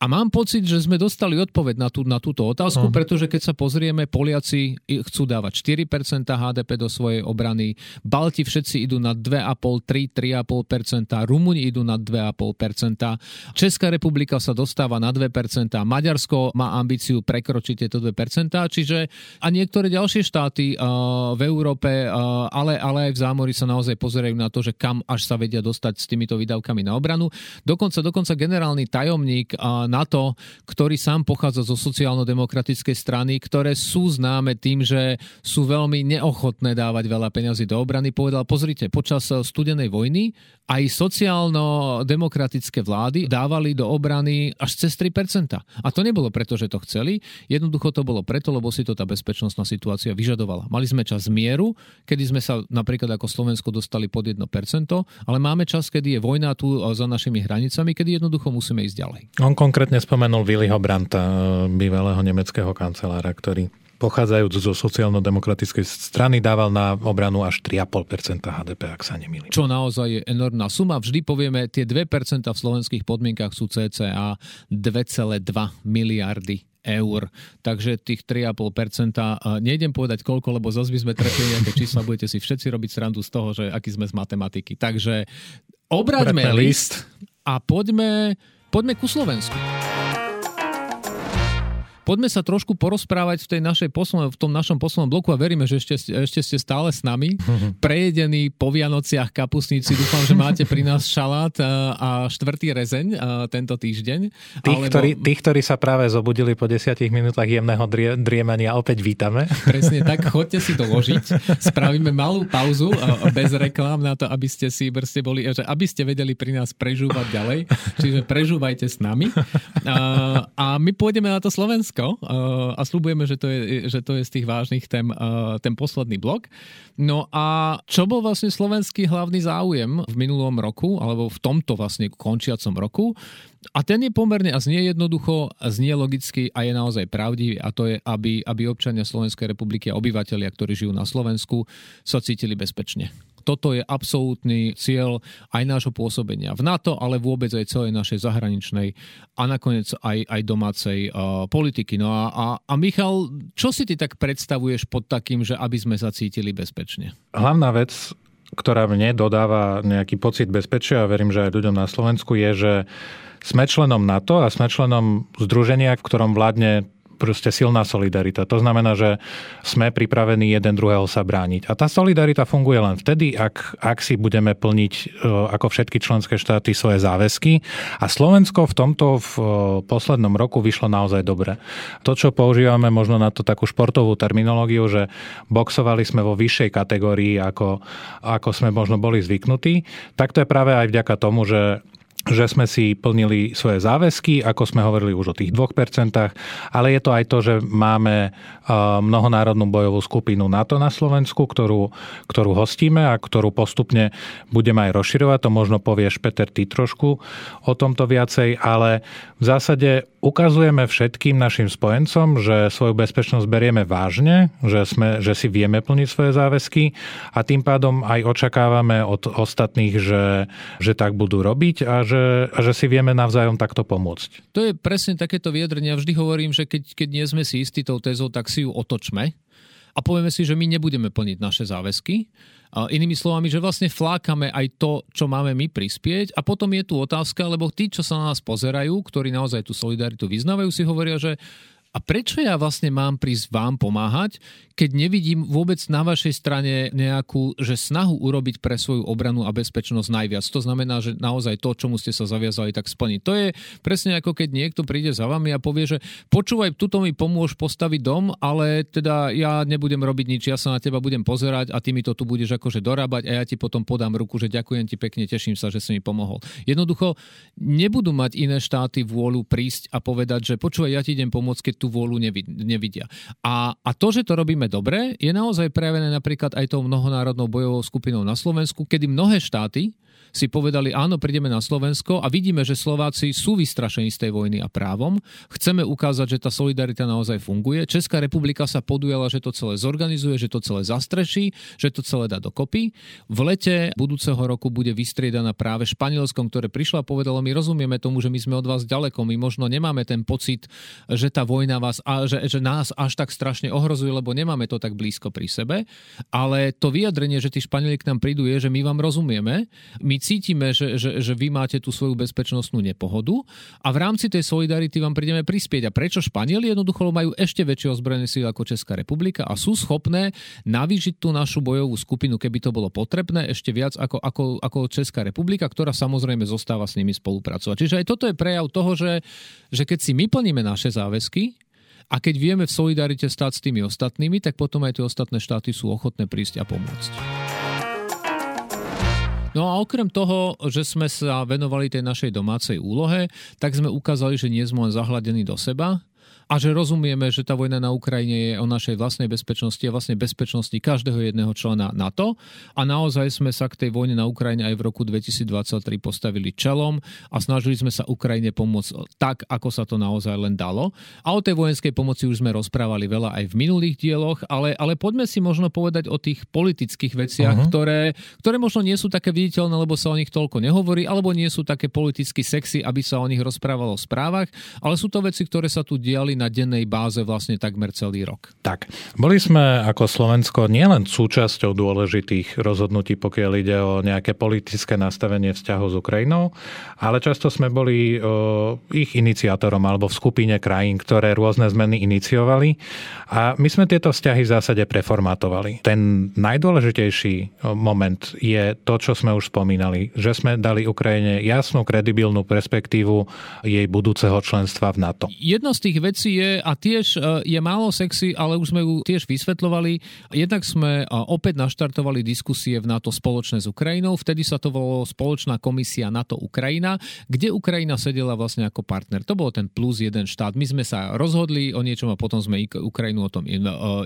A mám pocit, že sme dostali odpoveď na, tú, na túto otázku, uh. pretože keď sa pozrieme, Poliaci chcú dávať 4% HDP do svojej obrany, Balti všetci idú na 2,5, 3, 3,5%, Rumuni idú na 2,5%, Česká republika sa dostáva na 2%, Maďarsko má ambíciu prekročiť tieto 2%, čiže a niektoré ďalšie štáty uh, v Európe, uh, ale, ale aj v zámori sa naozaj pozerajú na to, že kam až sa vedia dostať s týmito výdavkami na obranu. Dokonca, dokonca generálny tajomník uh, NATO, ktorý sám pochádza zo sociálno-demokratickej strany, ktoré sú známe tým, že sú veľmi neochotné dávať veľa peňazí do obrany, povedal, pozrite, počas studenej vojny aj sociálno-demokratické vlády dávali do obrany až cez 3%. A to nebolo preto, že to chceli, jednoducho to bolo preto, lebo si to tá bezpečnostná situácia vyžadovala. Mali sme čas mieru, kedy sme sa napríklad ako Slovensko dostali pod 1%, ale máme čas, kedy je vojna tu za našimi hranicami, kedy jednoducho musíme ísť ďalej. On konkrétne spomenul Willyho Branta, bývalého nemeckého kancelára, ktorý pochádzajúc zo sociálno-demokratickej strany, dával na obranu až 3,5% HDP, ak sa nemýlim. Čo naozaj je enormná suma. Vždy povieme, tie 2% v slovenských podmienkach sú cca 2,2 miliardy eur. Takže tých 3,5%, nejdem povedať koľko, lebo zase by sme trefili nejaké čísla, budete si všetci robiť srandu z toho, že aký sme z matematiky. Takže obraďme list a poďme, poďme ku Slovensku poďme sa trošku porozprávať v, tej našej poslednej, v tom našom poslednom bloku a veríme, že ešte, ešte ste stále s nami. Prejedení po Vianociach kapusníci. Dúfam, že máte pri nás šalát a štvrtý rezeň tento týždeň. Tých, alebo... ktorí, tých, ktorí sa práve zobudili po desiatich minútach jemného drie, driemania, opäť vítame. Presne tak, chodte si to ložiť. Spravíme malú pauzu bez reklám na to, aby ste si brste boli, že aby ste vedeli pri nás prežúvať ďalej. Čiže prežúvajte s nami. A, a my pôjdeme na to Slovensko Slovensko uh, a slúbujeme, že to, je, že to je z tých vážnych tém uh, ten posledný blok. No a čo bol vlastne slovenský hlavný záujem v minulom roku, alebo v tomto vlastne končiacom roku? A ten je pomerne a znie jednoducho, a znie logicky a je naozaj pravdivý a to je, aby, aby občania Slovenskej republiky a obyvateľia, ktorí žijú na Slovensku, sa cítili bezpečne. Toto je absolútny cieľ aj nášho pôsobenia v NATO, ale vôbec aj celej našej zahraničnej a nakoniec aj, aj domácej uh, politiky. No a, a, a Michal, čo si ty tak predstavuješ pod takým, že aby sme sa cítili bezpečne? Hlavná vec, ktorá mne dodáva nejaký pocit bezpečia a verím, že aj ľuďom na Slovensku je, že sme členom NATO a sme členom združenia, v ktorom vládne proste silná solidarita. To znamená, že sme pripravení jeden druhého sa brániť. A tá solidarita funguje len vtedy, ak, ak si budeme plniť e, ako všetky členské štáty svoje záväzky. A Slovensko v tomto v e, poslednom roku vyšlo naozaj dobre. To, čo používame možno na to takú športovú terminológiu, že boxovali sme vo vyššej kategórii, ako, ako sme možno boli zvyknutí, tak to je práve aj vďaka tomu, že že sme si plnili svoje záväzky, ako sme hovorili už o tých 2%, ale je to aj to, že máme mnohonárodnú bojovú skupinu NATO na Slovensku, ktorú, ktorú hostíme a ktorú postupne budeme aj rozširovať. To možno povieš, Peter, ty trošku o tomto viacej, ale v zásade ukazujeme všetkým našim spojencom, že svoju bezpečnosť berieme vážne, že, sme, že si vieme plniť svoje záväzky a tým pádom aj očakávame od ostatných, že, že tak budú robiť a že, a že si vieme navzájom takto pomôcť. To je presne takéto vyjadrenie. Ja vždy hovorím, že keď, keď nie sme si istí tou tézou, tak si ju otočme a povieme si, že my nebudeme plniť naše záväzky. Inými slovami, že vlastne flákame aj to, čo máme my prispieť a potom je tu otázka, lebo tí, čo sa na nás pozerajú, ktorí naozaj tú solidaritu vyznávajú, si hovoria, že a prečo ja vlastne mám prísť vám pomáhať, keď nevidím vôbec na vašej strane nejakú že snahu urobiť pre svoju obranu a bezpečnosť najviac. To znamená, že naozaj to, čomu ste sa zaviazali, tak splniť. To je presne ako keď niekto príde za vami a povie, že počúvaj, tuto mi pomôž postaviť dom, ale teda ja nebudem robiť nič, ja sa na teba budem pozerať a ty mi to tu budeš akože dorábať a ja ti potom podám ruku, že ďakujem ti pekne, teším sa, že si mi pomohol. Jednoducho nebudú mať iné štáty vôľu prísť a povedať, že počúvaj, ja ti idem pomôcť, keď tú vôľu nevidia. A, a to, že to robíme dobre, je naozaj prejavené napríklad aj tou mnohonárodnou bojovou skupinou na Slovensku, kedy mnohé štáty si povedali, áno, prídeme na Slovensko a vidíme, že Slováci sú vystrašení z tej vojny a právom. Chceme ukázať, že tá solidarita naozaj funguje. Česká republika sa podujala, že to celé zorganizuje, že to celé zastreší, že to celé dá dokopy. V lete budúceho roku bude vystriedaná práve Španielskom, ktoré prišlo a povedalo, my rozumieme tomu, že my sme od vás ďaleko, my možno nemáme ten pocit, že tá vojna vás, a, že, že nás až tak strašne ohrozuje, lebo nemáme to tak blízko pri sebe. Ale to vyjadrenie, že tí Španieli k nám prídu, je, že my vám rozumieme, my cítime, že, že, že vy máte tú svoju bezpečnostnú nepohodu a v rámci tej solidarity vám prídeme prispieť. A prečo Španieli jednoducho majú ešte väčšie ozbrojené síly ako Česká republika a sú schopné navýšiť tú našu bojovú skupinu, keby to bolo potrebné, ešte viac ako, ako, ako Česká republika, ktorá samozrejme zostáva s nimi spolupracovať. Čiže aj toto je prejav toho, že, že keď si my plníme naše záväzky, a keď vieme v solidarite stať s tými ostatnými, tak potom aj tie ostatné štáty sú ochotné prísť a pomôcť. No a okrem toho, že sme sa venovali tej našej domácej úlohe, tak sme ukázali, že nie sme len zahladení do seba, a že rozumieme, že tá vojna na Ukrajine je o našej vlastnej bezpečnosti a vlastne bezpečnosti každého jedného člena NATO a naozaj sme sa k tej vojne na Ukrajine aj v roku 2023 postavili čelom a snažili sme sa Ukrajine pomôcť tak, ako sa to naozaj len dalo. A o tej vojenskej pomoci už sme rozprávali veľa aj v minulých dieloch, ale, ale poďme si možno povedať o tých politických veciach, uh-huh. ktoré, ktoré možno nie sú také viditeľné, lebo sa o nich toľko nehovorí, alebo nie sú také politicky sexy, aby sa o nich rozprávalo v správach, ale sú to veci, ktoré sa tu diali na dennej báze vlastne takmer celý rok. Tak, boli sme ako Slovensko nielen súčasťou dôležitých rozhodnutí, pokiaľ ide o nejaké politické nastavenie vzťahov s Ukrajinou, ale často sme boli o, ich iniciátorom alebo v skupine krajín, ktoré rôzne zmeny iniciovali a my sme tieto vzťahy v zásade preformátovali. Ten najdôležitejší moment je to, čo sme už spomínali, že sme dali Ukrajine jasnú, kredibilnú perspektívu jej budúceho členstva v NATO. Jedna z tých vecí je, a tiež e, je málo sexy, ale už sme ju tiež vysvetľovali. Jednak sme e, opäť naštartovali diskusie v NATO spoločné s Ukrajinou. Vtedy sa to volalo Spoločná komisia NATO-Ukrajina, kde Ukrajina sedela vlastne ako partner. To bol ten plus jeden štát. My sme sa rozhodli o niečom a potom sme Ukrajinu o tom e,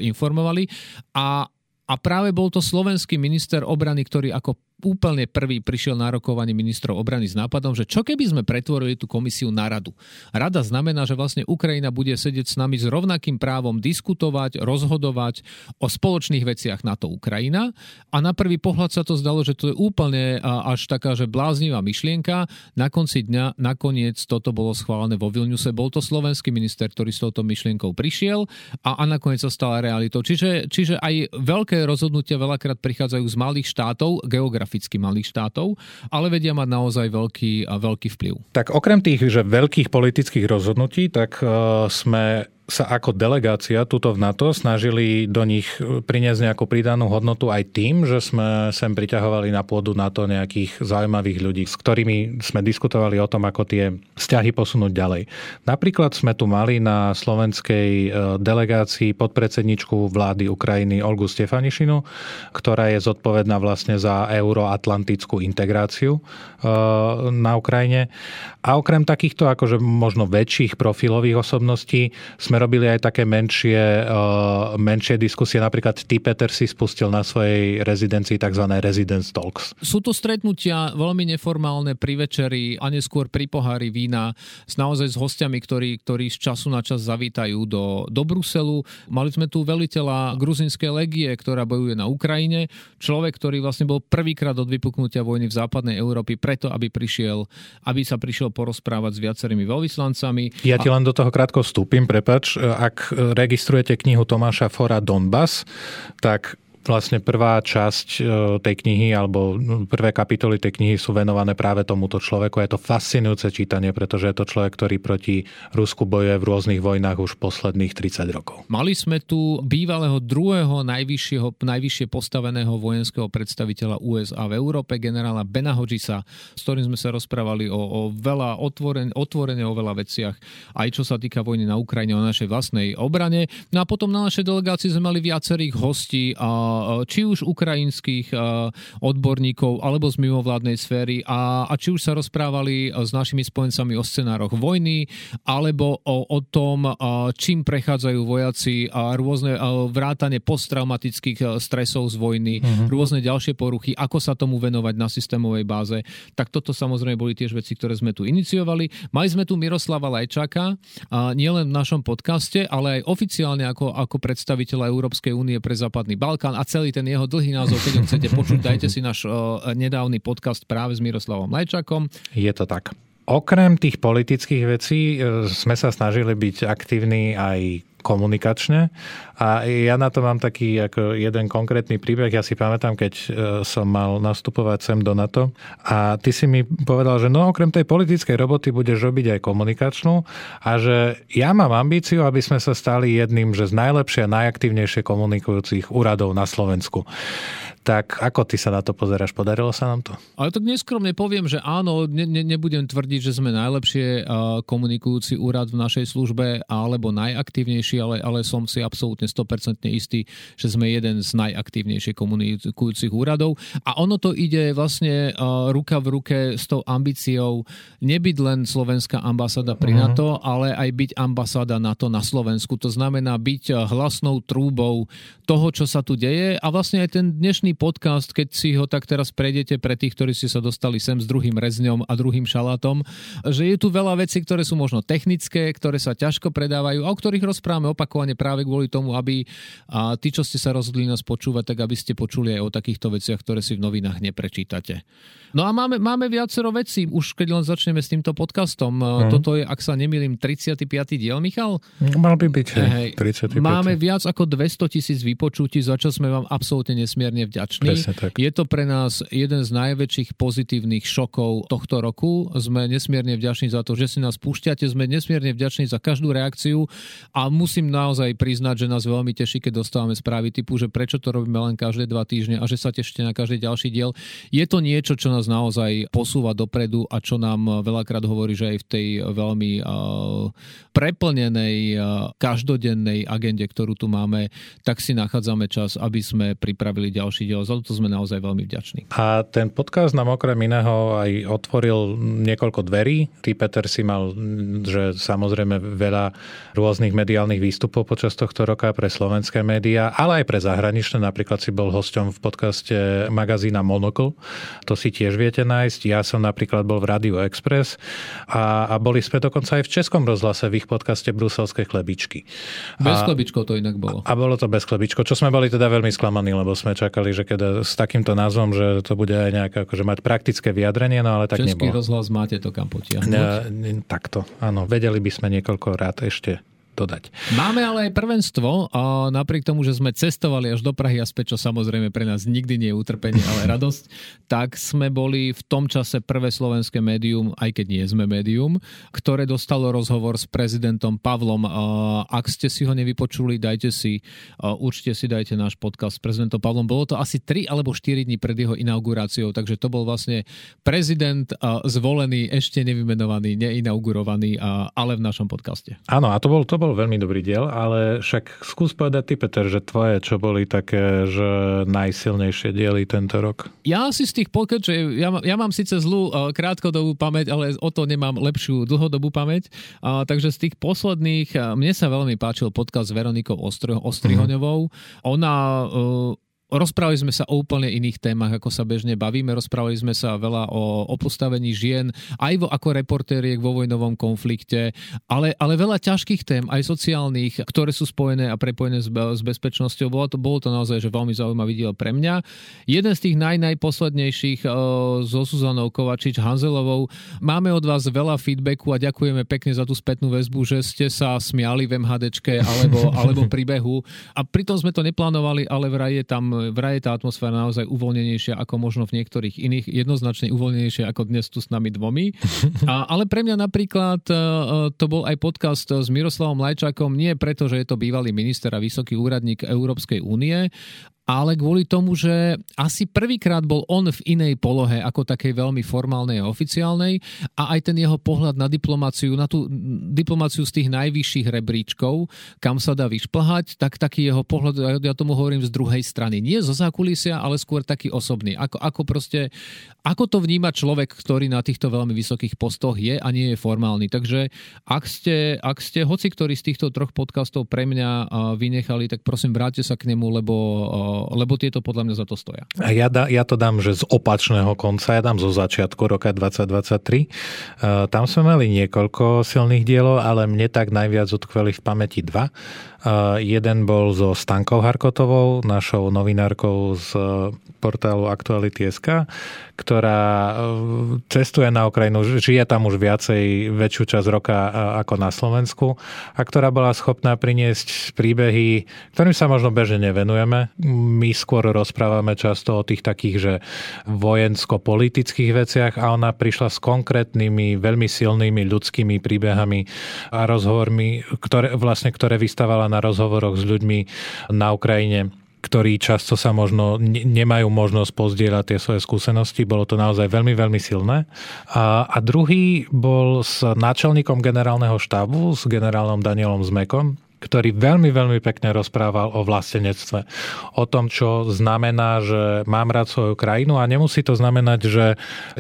informovali. A a práve bol to slovenský minister obrany, ktorý ako úplne prvý prišiel na rokovanie ministrov obrany s nápadom, že čo keby sme pretvorili tú komisiu na radu. Rada znamená, že vlastne Ukrajina bude sedieť s nami s rovnakým právom diskutovať, rozhodovať o spoločných veciach na to Ukrajina. A na prvý pohľad sa to zdalo, že to je úplne až taká, že bláznivá myšlienka. Na konci dňa nakoniec toto bolo schválené vo Vilniuse. Bol to slovenský minister, ktorý s touto myšlienkou prišiel a, a nakoniec sa stala realitou. Čiže, čiže aj veľké rozhodnutia veľakrát prichádzajú z malých štátov, geografických geograficky malých štátov, ale vedia mať naozaj veľký, veľký vplyv. Tak okrem tých že veľkých politických rozhodnutí, tak uh, sme sa ako delegácia tuto v NATO snažili do nich priniesť nejakú pridanú hodnotu aj tým, že sme sem priťahovali na pôdu NATO nejakých zaujímavých ľudí, s ktorými sme diskutovali o tom, ako tie vzťahy posunúť ďalej. Napríklad sme tu mali na slovenskej e, delegácii podpredsedničku vlády Ukrajiny Olgu Stefanišinu, ktorá je zodpovedná vlastne za euroatlantickú integráciu e, na Ukrajine. A okrem takýchto akože možno väčších profilových osobností sme sme robili aj také menšie, uh, menšie diskusie. Napríklad ty, Peter, si spustil na svojej rezidencii tzv. Residence Talks. Sú to stretnutia veľmi neformálne pri večeri a neskôr pri pohári vína s naozaj s hostiami, ktorí, ktorí z času na čas zavítajú do, do Bruselu. Mali sme tu veliteľa gruzinskej legie, ktorá bojuje na Ukrajine. Človek, ktorý vlastne bol prvýkrát od vypuknutia vojny v západnej Európy preto, aby prišiel, aby sa prišiel porozprávať s viacerými veľvyslancami. Ja ti len do toho krátko vstúpim, prepač poslucháč, ak registrujete knihu Tomáša Fora Donbass, tak vlastne prvá časť e, tej knihy alebo no, prvé kapitoly tej knihy sú venované práve tomuto človeku. Je to fascinujúce čítanie, pretože je to človek, ktorý proti Rusku bojuje v rôznych vojnách už posledných 30 rokov. Mali sme tu bývalého druhého najvyššieho, najvyššie postaveného vojenského predstaviteľa USA v Európe, generála Bena Hodgisa, s ktorým sme sa rozprávali o, o veľa otvoren, otvorene o veľa veciach, aj čo sa týka vojny na Ukrajine, o našej vlastnej obrane. No a potom na našej delegácii sme mali viacerých hostí a či už ukrajinských odborníkov alebo z mimovládnej sféry a, a či už sa rozprávali s našimi spojencami o scenároch vojny alebo o, o tom, čím prechádzajú vojaci a rôzne vrátane posttraumatických stresov z vojny, uh-huh. rôzne ďalšie poruchy, ako sa tomu venovať na systémovej báze. Tak toto samozrejme boli tiež veci, ktoré sme tu iniciovali. Mali sme tu Miroslava Lajčáka, nielen v našom podcaste, ale aj oficiálne ako, ako predstaviteľa Európskej únie pre Západný Balkán a celý ten jeho dlhý názov, keď ho chcete počuť, dajte si náš nedávny podcast práve s Miroslavom Lajčakom. Je to tak. Okrem tých politických vecí e, sme sa snažili byť aktívni aj komunikačne. A ja na to mám taký ako jeden konkrétny príbeh. Ja si pamätám, keď e, som mal nastupovať sem do NATO a ty si mi povedal, že no okrem tej politickej roboty budeš robiť aj komunikačnú a že ja mám ambíciu, aby sme sa stali jedným že z najlepšie a najaktívnejšie komunikujúcich úradov na Slovensku. Tak ako ty sa na to pozeráš? Podarilo sa nám to? Ale tak neskromne poviem, že áno, ne, ne, nebudem tvrdiť, že sme najlepšie komunikujúci úrad v našej službe alebo najaktívnejší, ale, ale som si absolútne 100% istý, že sme jeden z najaktívnejšie komunikujúcich úradov. A ono to ide vlastne ruka v ruke s tou ambíciou nebyť len slovenská ambasáda pri uh-huh. NATO, ale aj byť ambasáda NATO na Slovensku. To znamená byť hlasnou trúbou toho, čo sa tu deje a vlastne aj ten dnešný podcast, keď si ho tak teraz prejdete pre tých, ktorí ste sa dostali sem s druhým rezňom a druhým šalátom, že je tu veľa vecí, ktoré sú možno technické, ktoré sa ťažko predávajú a o ktorých rozprávame opakovane práve kvôli tomu, aby a tí, čo ste sa rozhodli nás počúvať, tak aby ste počuli aj o takýchto veciach, ktoré si v novinách neprečítate. No a máme, máme viacero vecí, už keď len začneme s týmto podcastom. Mm. Toto je, ak sa nemýlim, 35. diel, Michal? Mal by byť, hej, 35. Máme viac ako 200 tisíc vypočutí, za čo sme vám absolútne nesmierne vďační. Je to pre nás jeden z najväčších pozitívnych šokov tohto roku. Sme nesmierne vďační za to, že si nás púšťate, sme nesmierne vďační za každú reakciu a musím naozaj priznať, že nás veľmi teší, keď dostávame správy typu, že prečo to robíme len každé dva týždne a že sa tešíte na každý ďalší diel. Je to niečo, čo nás nás naozaj posúva dopredu a čo nám veľakrát hovorí, že aj v tej veľmi preplnenej každodennej agende, ktorú tu máme, tak si nachádzame čas, aby sme pripravili ďalší diel. Za to sme naozaj veľmi vďační. A ten podcast nám okrem iného aj otvoril niekoľko dverí. Ty, Peter, si mal, že samozrejme veľa rôznych mediálnych výstupov počas tohto roka pre slovenské médiá, ale aj pre zahraničné. Napríklad si bol hosťom v podcaste magazína Monocle. To si tiež tiež viete nájsť. Ja som napríklad bol v Radio Express a, a boli sme dokonca aj v Českom rozhlase v ich podcaste Bruselské chlebičky. Bez chlebičkov to inak bolo. A bolo to bez chlebičkov, čo sme boli teda veľmi sklamaní, lebo sme čakali, že keď s takýmto názvom, že to bude aj nejaké, akože mať praktické vyjadrenie, no ale tak Český nebolo. rozhlas máte to kam potiahnuť. Ne, takto, áno. Vedeli by sme niekoľko rád ešte dodať. Máme ale aj prvenstvo a napriek tomu, že sme cestovali až do Prahy a späť, čo samozrejme pre nás nikdy nie je utrpenie, ale radosť, tak sme boli v tom čase prvé slovenské médium, aj keď nie sme médium, ktoré dostalo rozhovor s prezidentom Pavlom. Ak ste si ho nevypočuli, dajte si, určite si dajte náš podcast s prezidentom Pavlom. Bolo to asi 3 alebo 4 dní pred jeho inauguráciou, takže to bol vlastne prezident zvolený, ešte nevymenovaný, neinaugurovaný, ale v našom podcaste. Áno, a to bol, to bol veľmi dobrý diel, ale však skús povedať ty, Peter, že tvoje, čo boli také, že najsilnejšie diely tento rok? Ja si z tých podcast, že ja, ja mám síce zlú krátkodobú pamäť, ale o to nemám lepšiu dlhodobú pamäť, a, takže z tých posledných, mne sa veľmi páčil podcast s Veronikou Ostrihoňovou. Mm-hmm. Ona Rozprávali sme sa o úplne iných témach, ako sa bežne bavíme. Rozprávali sme sa veľa o, o postavení žien, aj vo, ako reportériek vo vojnovom konflikte, ale, ale veľa ťažkých tém, aj sociálnych, ktoré sú spojené a prepojené s, s bezpečnosťou. Bolo to, bolo to naozaj že veľmi zaujímavý diel pre mňa. Jeden z tých naj, najposlednejších uh, so Suzanou Kovačič Hanzelovou. Máme od vás veľa feedbacku a ďakujeme pekne za tú spätnú väzbu, že ste sa smiali v MHDčke alebo, alebo príbehu. A pritom sme to neplánovali, ale vraj je tam vraj je tá atmosféra naozaj uvoľnenejšia ako možno v niektorých iných, jednoznačne uvoľnenejšia ako dnes tu s nami dvomi. A, ale pre mňa napríklad e, e, to bol aj podcast s Miroslavom Lajčákom, nie preto, že je to bývalý minister a vysoký úradník Európskej únie, ale kvôli tomu, že asi prvýkrát bol on v inej polohe ako takej veľmi formálnej a oficiálnej a aj ten jeho pohľad na diplomáciu, na tú diplomáciu z tých najvyšších rebríčkov, kam sa dá vyšplhať, tak taký jeho pohľad, ja tomu hovorím z druhej strany. Nie zo zákulisia, ale skôr taký osobný. Ako, ako proste, ako to vníma človek, ktorý na týchto veľmi vysokých postoch je a nie je formálny. Takže ak ste, ak ste hoci ktorý z týchto troch podcastov pre mňa vynechali, tak prosím vráťte sa k nemu, lebo lebo tieto podľa mňa za to stoja. A ja, da, ja to dám, že z opačného konca, ja dám zo začiatku roka 2023. Uh, tam sme mali niekoľko silných dielov, ale mne tak najviac utkveli v pamäti dva. Jeden bol so Stankou Harkotovou, našou novinárkou z portálu Aktuality.sk, ktorá e, cestuje na Ukrajinu, žije tam už viacej, väčšiu časť roka e, ako na Slovensku a ktorá bola schopná priniesť príbehy, ktorým sa možno bežne nevenujeme. My skôr rozprávame často o tých takých, že vojensko-politických veciach a ona prišla s konkrétnymi, veľmi silnými ľudskými príbehami a rozhovormi, ktoré, vlastne, ktoré vystavala na rozhovoroch s ľuďmi na Ukrajine ktorí často sa možno nemajú možnosť pozdieľať tie svoje skúsenosti. Bolo to naozaj veľmi, veľmi silné. A, a druhý bol s náčelníkom generálneho štábu, s generálom Danielom Zmekom, ktorý veľmi, veľmi pekne rozprával o vlastenectve. O tom, čo znamená, že mám rád svoju krajinu a nemusí to znamenať, že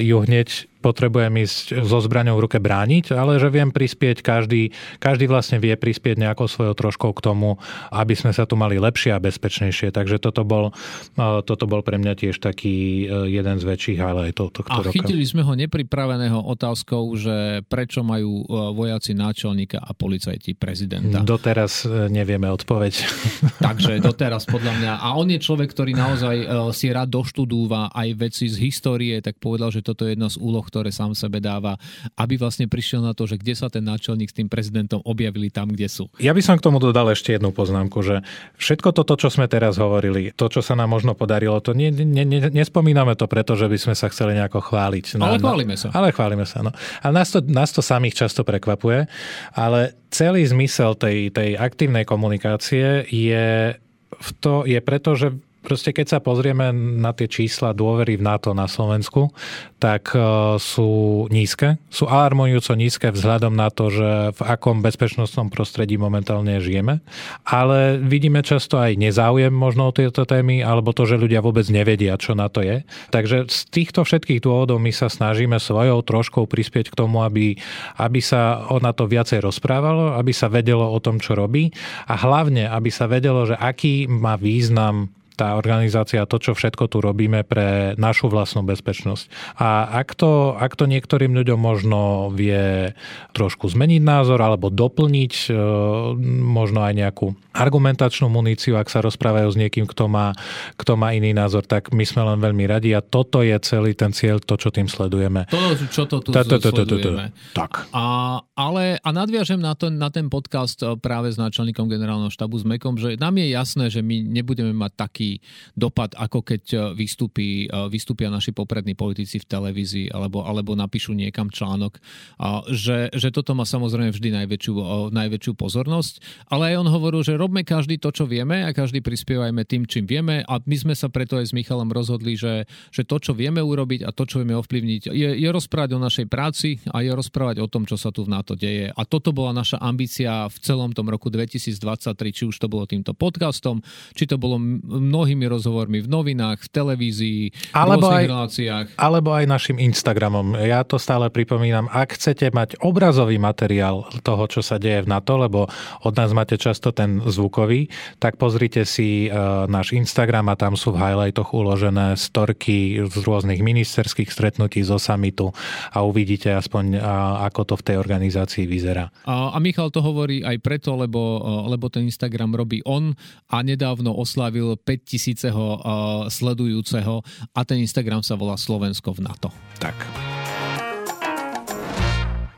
ju hneď potrebujem ísť so zbraňou v ruke brániť, ale že viem prispieť, každý, každý vlastne vie prispieť nejakou svojou troškou k tomu, aby sme sa tu mali lepšie a bezpečnejšie. Takže toto bol, e, toto bol pre mňa tiež taký e, jeden z väčších highlightov tohto a roka. A chytili sme ho nepripraveného otázkou, že prečo majú e, vojaci náčelníka a policajti prezidenta. Doteraz nevieme odpoveď. Takže doteraz podľa mňa. A on je človek, ktorý naozaj si rád doštudúva aj veci z histórie, tak povedal, že toto je jedna z úloh, ktoré sám sebe dáva, aby vlastne prišiel na to, že kde sa ten náčelník s tým prezidentom objavili tam, kde sú. Ja by som k tomu dodal ešte jednu poznámku, že všetko toto, čo sme teraz hovorili, to, čo sa nám možno podarilo, to nie, nie, nie, nespomíname to preto, že by sme sa chceli nejako chváliť. No, ale chválime sa. Ale chválime sa, no. Ale nás to, nás to samých často prekvapuje, ale celý zmysel tej, tej aktívnej komunikácie je v to je preto, že proste keď sa pozrieme na tie čísla dôvery v NATO na Slovensku, tak e, sú nízke. Sú alarmujúco nízke vzhľadom na to, že v akom bezpečnostnom prostredí momentálne žijeme. Ale vidíme často aj nezáujem možno o tieto témy, alebo to, že ľudia vôbec nevedia, čo na to je. Takže z týchto všetkých dôvodov my sa snažíme svojou troškou prispieť k tomu, aby, aby sa o na to viacej rozprávalo, aby sa vedelo o tom, čo robí a hlavne, aby sa vedelo, že aký má význam tá organizácia, to, čo všetko tu robíme pre našu vlastnú bezpečnosť. A ak to, ak to niektorým ľuďom možno vie trošku zmeniť názor alebo doplniť e, možno aj nejakú argumentačnú muníciu, ak sa rozprávajú s niekým, kto má, kto má iný názor, tak my sme len veľmi radi a toto je celý ten cieľ, to, čo tým sledujeme. To, čo to tu sledujeme. Tak. A, ale, a nadviažem na, to, na ten podcast e, práve s náčelníkom generálneho štabu s Mekom, že nám je jasné, že my nebudeme mať taký dopad, ako keď e, vystúpi, vystúpia naši poprední politici v televízii alebo, alebo napíšu niekam článok, že, že toto má samozrejme vždy najväčšiu, najväčšiu pozornosť, ale aj on hovoril, že robme každý to, čo vieme a každý prispievajme tým, čím vieme. A my sme sa preto aj s Michalom rozhodli, že, že to, čo vieme urobiť a to, čo vieme ovplyvniť, je, je rozprávať o našej práci a je rozprávať o tom, čo sa tu v NATO deje. A toto bola naša ambícia v celom tom roku 2023, či už to bolo týmto podcastom, či to bolo mnohými rozhovormi v novinách, v televízii, alebo v aj, reláciách. Alebo aj našim Instagramom. Ja to stále pripomínam. Ak chcete mať obrazový materiál toho, čo sa deje v NATO, lebo od nás máte často ten zvukový, tak pozrite si uh, náš Instagram a tam sú v highlightoch uložené storky z rôznych ministerských stretnutí zo samitu a uvidíte aspoň, uh, ako to v tej organizácii vyzerá. A, a Michal to hovorí aj preto, lebo, uh, lebo ten Instagram robí on a nedávno oslávil 5000 uh, sledujúceho a ten Instagram sa volá Slovensko v NATO. Tak.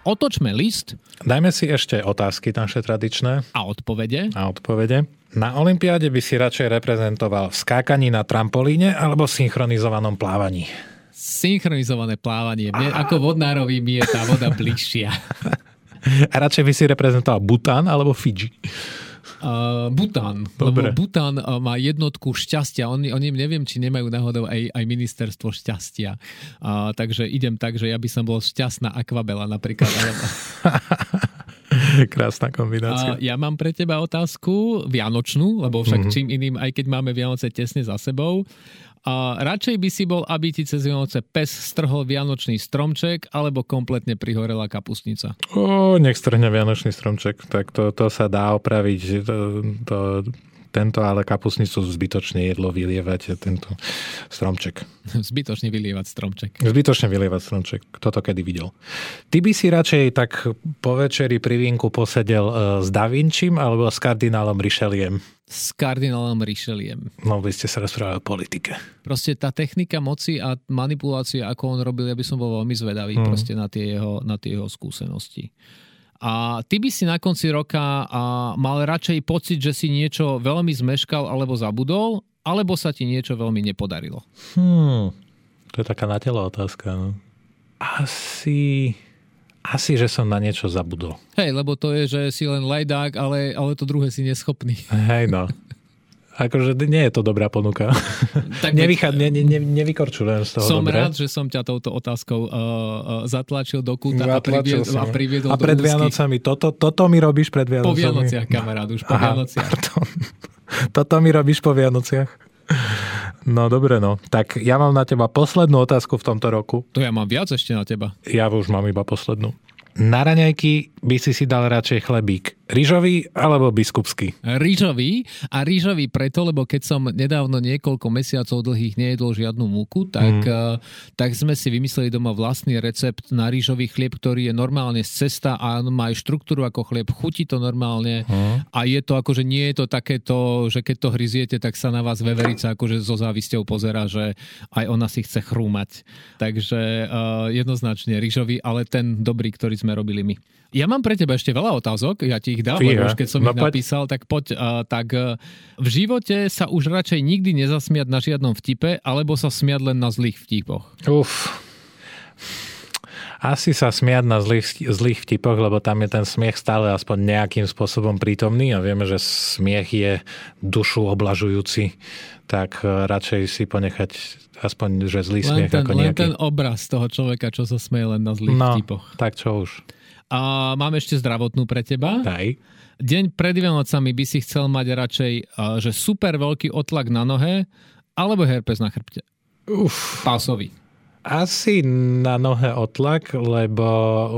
Otočme list. Dajme si ešte otázky naše tradičné. A odpovede. A odpovede. Na Olympiáde by si radšej reprezentoval v skákaní na trampolíne alebo v synchronizovanom plávaní? Synchronizované plávanie. Mne, ako vodnárovi mi je tá voda bližšia. A radšej by si reprezentoval Bután alebo Fidži? Uh, Bután. Dobre. Lebo Bután uh, má jednotku šťastia. Oni, oni neviem, či nemajú náhodou aj, aj ministerstvo šťastia. Uh, takže idem tak, že ja by som bol šťastná akvabela napríklad. Krásna kombinácia. Uh, ja mám pre teba otázku vianočnú, lebo však mm-hmm. čím iným, aj keď máme Vianoce tesne za sebou. A radšej by si bol, aby ti cez Vianoce pes strhol vianočný stromček alebo kompletne prihorela kapustnica? O, nech strhne vianočný stromček, tak to, to sa dá opraviť. To, to, tento ale kapusnicu zbytočne jedlo vylievať, tento stromček. Zbytočne vylievať stromček. Zbytočne vylievať stromček. Kto to kedy videl? Ty by si radšej tak po večeri pri vínku posedel e, s Da Vinčím alebo s kardinálom Richeliem? S kardinálom Richeliem. No, vy ste sa rozprávali o politike. Proste tá technika moci a manipulácia, ako on robil, ja by som bol veľmi zvedavý hmm. proste na tie, jeho, na tie jeho skúsenosti. A ty by si na konci roka a mal radšej pocit, že si niečo veľmi zmeškal alebo zabudol, alebo sa ti niečo veľmi nepodarilo? Hmm, to je taká na telo otázka. No. Asi, asi, že som na niečo zabudol. Hej, lebo to je, že si len lajdák, ale, ale to druhé si neschopný. Hej, no. Akože nie je to dobrá ponuka. Tak Nevychá, ne, ne, ne, nevykorčujem z toho Som dobre. rád, že som ťa touto otázkou uh, uh, zatlačil do kúta a, privied, a priviedol A pred Vianocami, toto, toto mi robíš pred Vianocami? Po Vianociach, kamarát, už po Aha, Vianociach. Pardon. Toto mi robíš po Vianociach? No dobre, no. Tak ja mám na teba poslednú otázku v tomto roku. To ja mám viac ešte na teba. Ja už mám iba poslednú. Na raňajky by si si dal radšej chlebík Rýžový alebo biskupský? Rýžový a rýžový preto, lebo keď som nedávno niekoľko mesiacov dlhých nejedol žiadnu múku, tak, mm. tak sme si vymysleli doma vlastný recept na rýžový chlieb, ktorý je normálne z cesta a má aj štruktúru ako chlieb, chutí to normálne mm. a je to akože nie je to takéto, že keď to hryziete, tak sa na vás veverica akože so závisťou pozera, že aj ona si chce chrúmať. Takže uh, jednoznačne rýžový, ale ten dobrý, ktorý sme robili my. Ja mám pre teba ešte veľa otázok, ja ti ich dám, lebo už keď som no, ich napísal, tak poď. Uh, tak uh, v živote sa už radšej nikdy nezasmiať na žiadnom vtipe, alebo sa smiať len na zlých vtipoch? Uf. Asi sa smiať na zlých, zlých vtipoch, lebo tam je ten smiech stále aspoň nejakým spôsobom prítomný a vieme, že smiech je dušu oblažujúci, tak e, radšej si ponechať aspoň, že zlý len smiech ten, ako nejaký. Len ten obraz toho človeka, čo sa smie len na zlých no, vtipoch. tak čo už. A mám ešte zdravotnú pre teba. Daj. Deň pred Vianocami by si chcel mať radšej, že super veľký otlak na nohe, alebo herpes na chrbte. Uf. Pásový. Asi na nohe otlak, lebo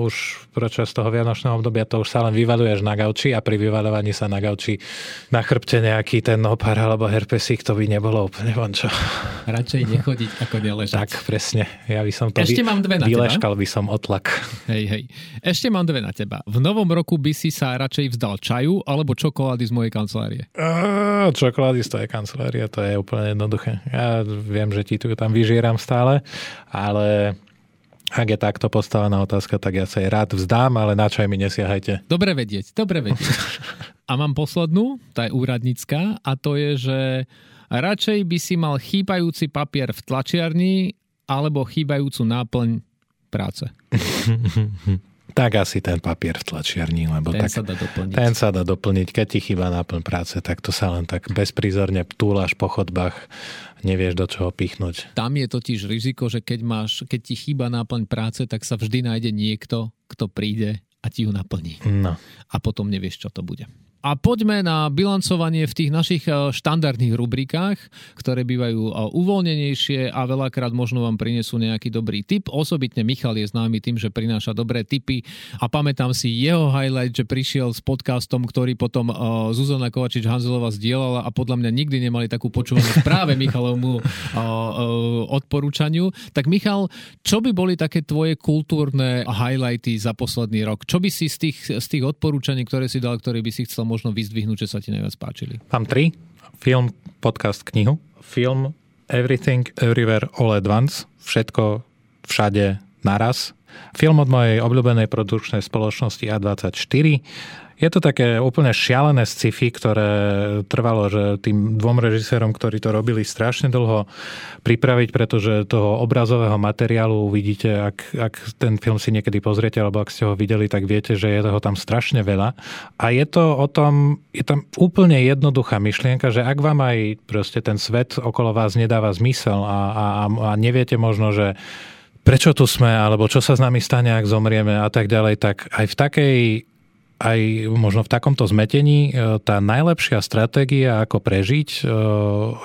už počas toho vianočného obdobia to už sa len vyvaluješ na gauči a pri vyvalovaní sa na gauči na chrbte nejaký ten opar alebo herpesík, to by nebolo úplne vončo. Radšej nechodiť ako neležať. Tak, presne. Ja by som to Ešte vy... mám dve na vyleškal by som otlak. Hej, hej. Ešte mám dve na teba. V novom roku by si sa radšej vzdal čaju alebo čokolády z mojej kancelárie? Uh, čokolády z tvojej kancelárie, to je úplne jednoduché. Ja viem, že ti tu tam vyžieram stále, ale ak je takto postavená otázka, tak ja sa jej rád vzdám, ale na čo aj mi nesiahajte. Dobre vedieť, dobre vedieť. A mám poslednú, tá je úradnícka, a to je, že radšej by si mal chýbajúci papier v tlačiarni alebo chýbajúcu náplň práce. tak asi ten papier v tlačiarni, lebo ten tak, sa dá doplniť. Ten sa dá doplniť. Keď ti chýba náplň práce, tak to sa len tak bezprizorne túlaš po chodbách, nevieš do čoho pichnúť. Tam je totiž riziko, že keď, máš, keď ti chýba náplň práce, tak sa vždy nájde niekto, kto príde a ti ju naplní. No. A potom nevieš, čo to bude. A poďme na bilancovanie v tých našich e, štandardných rubrikách, ktoré bývajú e, uvoľnenejšie a veľakrát možno vám prinesú nejaký dobrý tip. Osobitne Michal je známy tým, že prináša dobré tipy a pamätám si jeho highlight, že prišiel s podcastom, ktorý potom e, Zuzana Kovačič-Hanzelová zdieľala a podľa mňa nikdy nemali takú počúvanú práve Michalovmu odporúčaniu. Tak Michal, čo by boli také tvoje kultúrne highlighty za posledný rok? Čo by si z tých, z tých odporúčaní, ktoré si dal, ktoré by si chcel možno vyzdvihnúť, že sa ti najviac páčili? Mám tri. Film, podcast, knihu. Film Everything, Everywhere, All at Once. Všetko, všade, naraz. Film od mojej obľúbenej produkčnej spoločnosti A24 je to také úplne šialené sci-fi, ktoré trvalo, že tým dvom režisérom, ktorí to robili strašne dlho pripraviť, pretože toho obrazového materiálu vidíte, ak, ak ten film si niekedy pozriete, alebo ak ste ho videli, tak viete, že je toho tam strašne veľa. A je to o tom, je tam úplne jednoduchá myšlienka, že ak vám aj proste ten svet okolo vás nedáva zmysel a, a, a neviete možno, že prečo tu sme, alebo čo sa s nami stane, ak zomrieme a tak ďalej, tak aj v takej aj možno v takomto zmetení e, tá najlepšia stratégia, ako prežiť, e,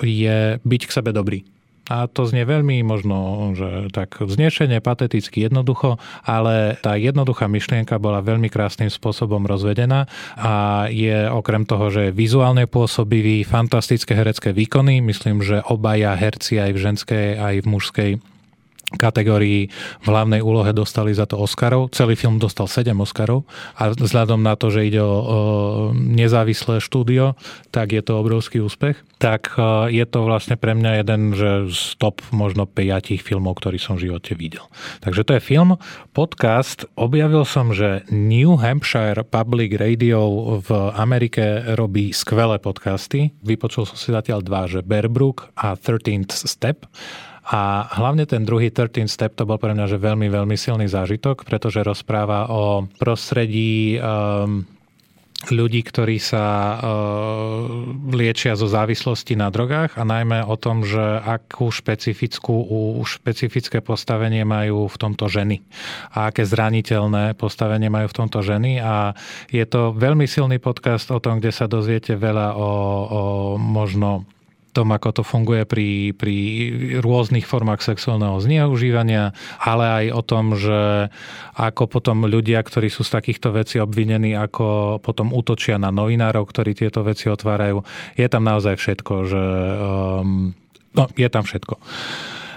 je byť k sebe dobrý. A to znie veľmi možno, že tak vznešenie, pateticky, jednoducho, ale tá jednoduchá myšlienka bola veľmi krásnym spôsobom rozvedená a je okrem toho, že je vizuálne pôsobivý, fantastické herecké výkony, myslím, že obaja herci aj v ženskej, aj v mužskej kategórii v hlavnej úlohe dostali za to Oscarov. Celý film dostal 7 Oscarov a vzhľadom na to, že ide o, o nezávislé štúdio, tak je to obrovský úspech. Tak e, je to vlastne pre mňa jeden že z top možno 5 filmov, ktorý som v živote videl. Takže to je film. Podcast. Objavil som, že New Hampshire Public Radio v Amerike robí skvelé podcasty. Vypočul som si zatiaľ dva, že Bear Brook a 13th Step. A hlavne ten druhý 13 step to bol pre mňa že veľmi, veľmi silný zážitok, pretože rozpráva o prostredí um, ľudí, ktorí sa uh, liečia zo závislosti na drogách a najmä o tom, že akú špecifickú, už špecifické postavenie majú v tomto ženy a aké zraniteľné postavenie majú v tomto ženy. A je to veľmi silný podcast o tom, kde sa dozviete veľa o, o možno tom, ako to funguje pri, pri rôznych formách sexuálneho zneužívania, ale aj o tom, že ako potom ľudia, ktorí sú z takýchto vecí obvinení, ako potom útočia na novinárov, ktorí tieto veci otvárajú. Je tam naozaj všetko, že um, no, je tam všetko.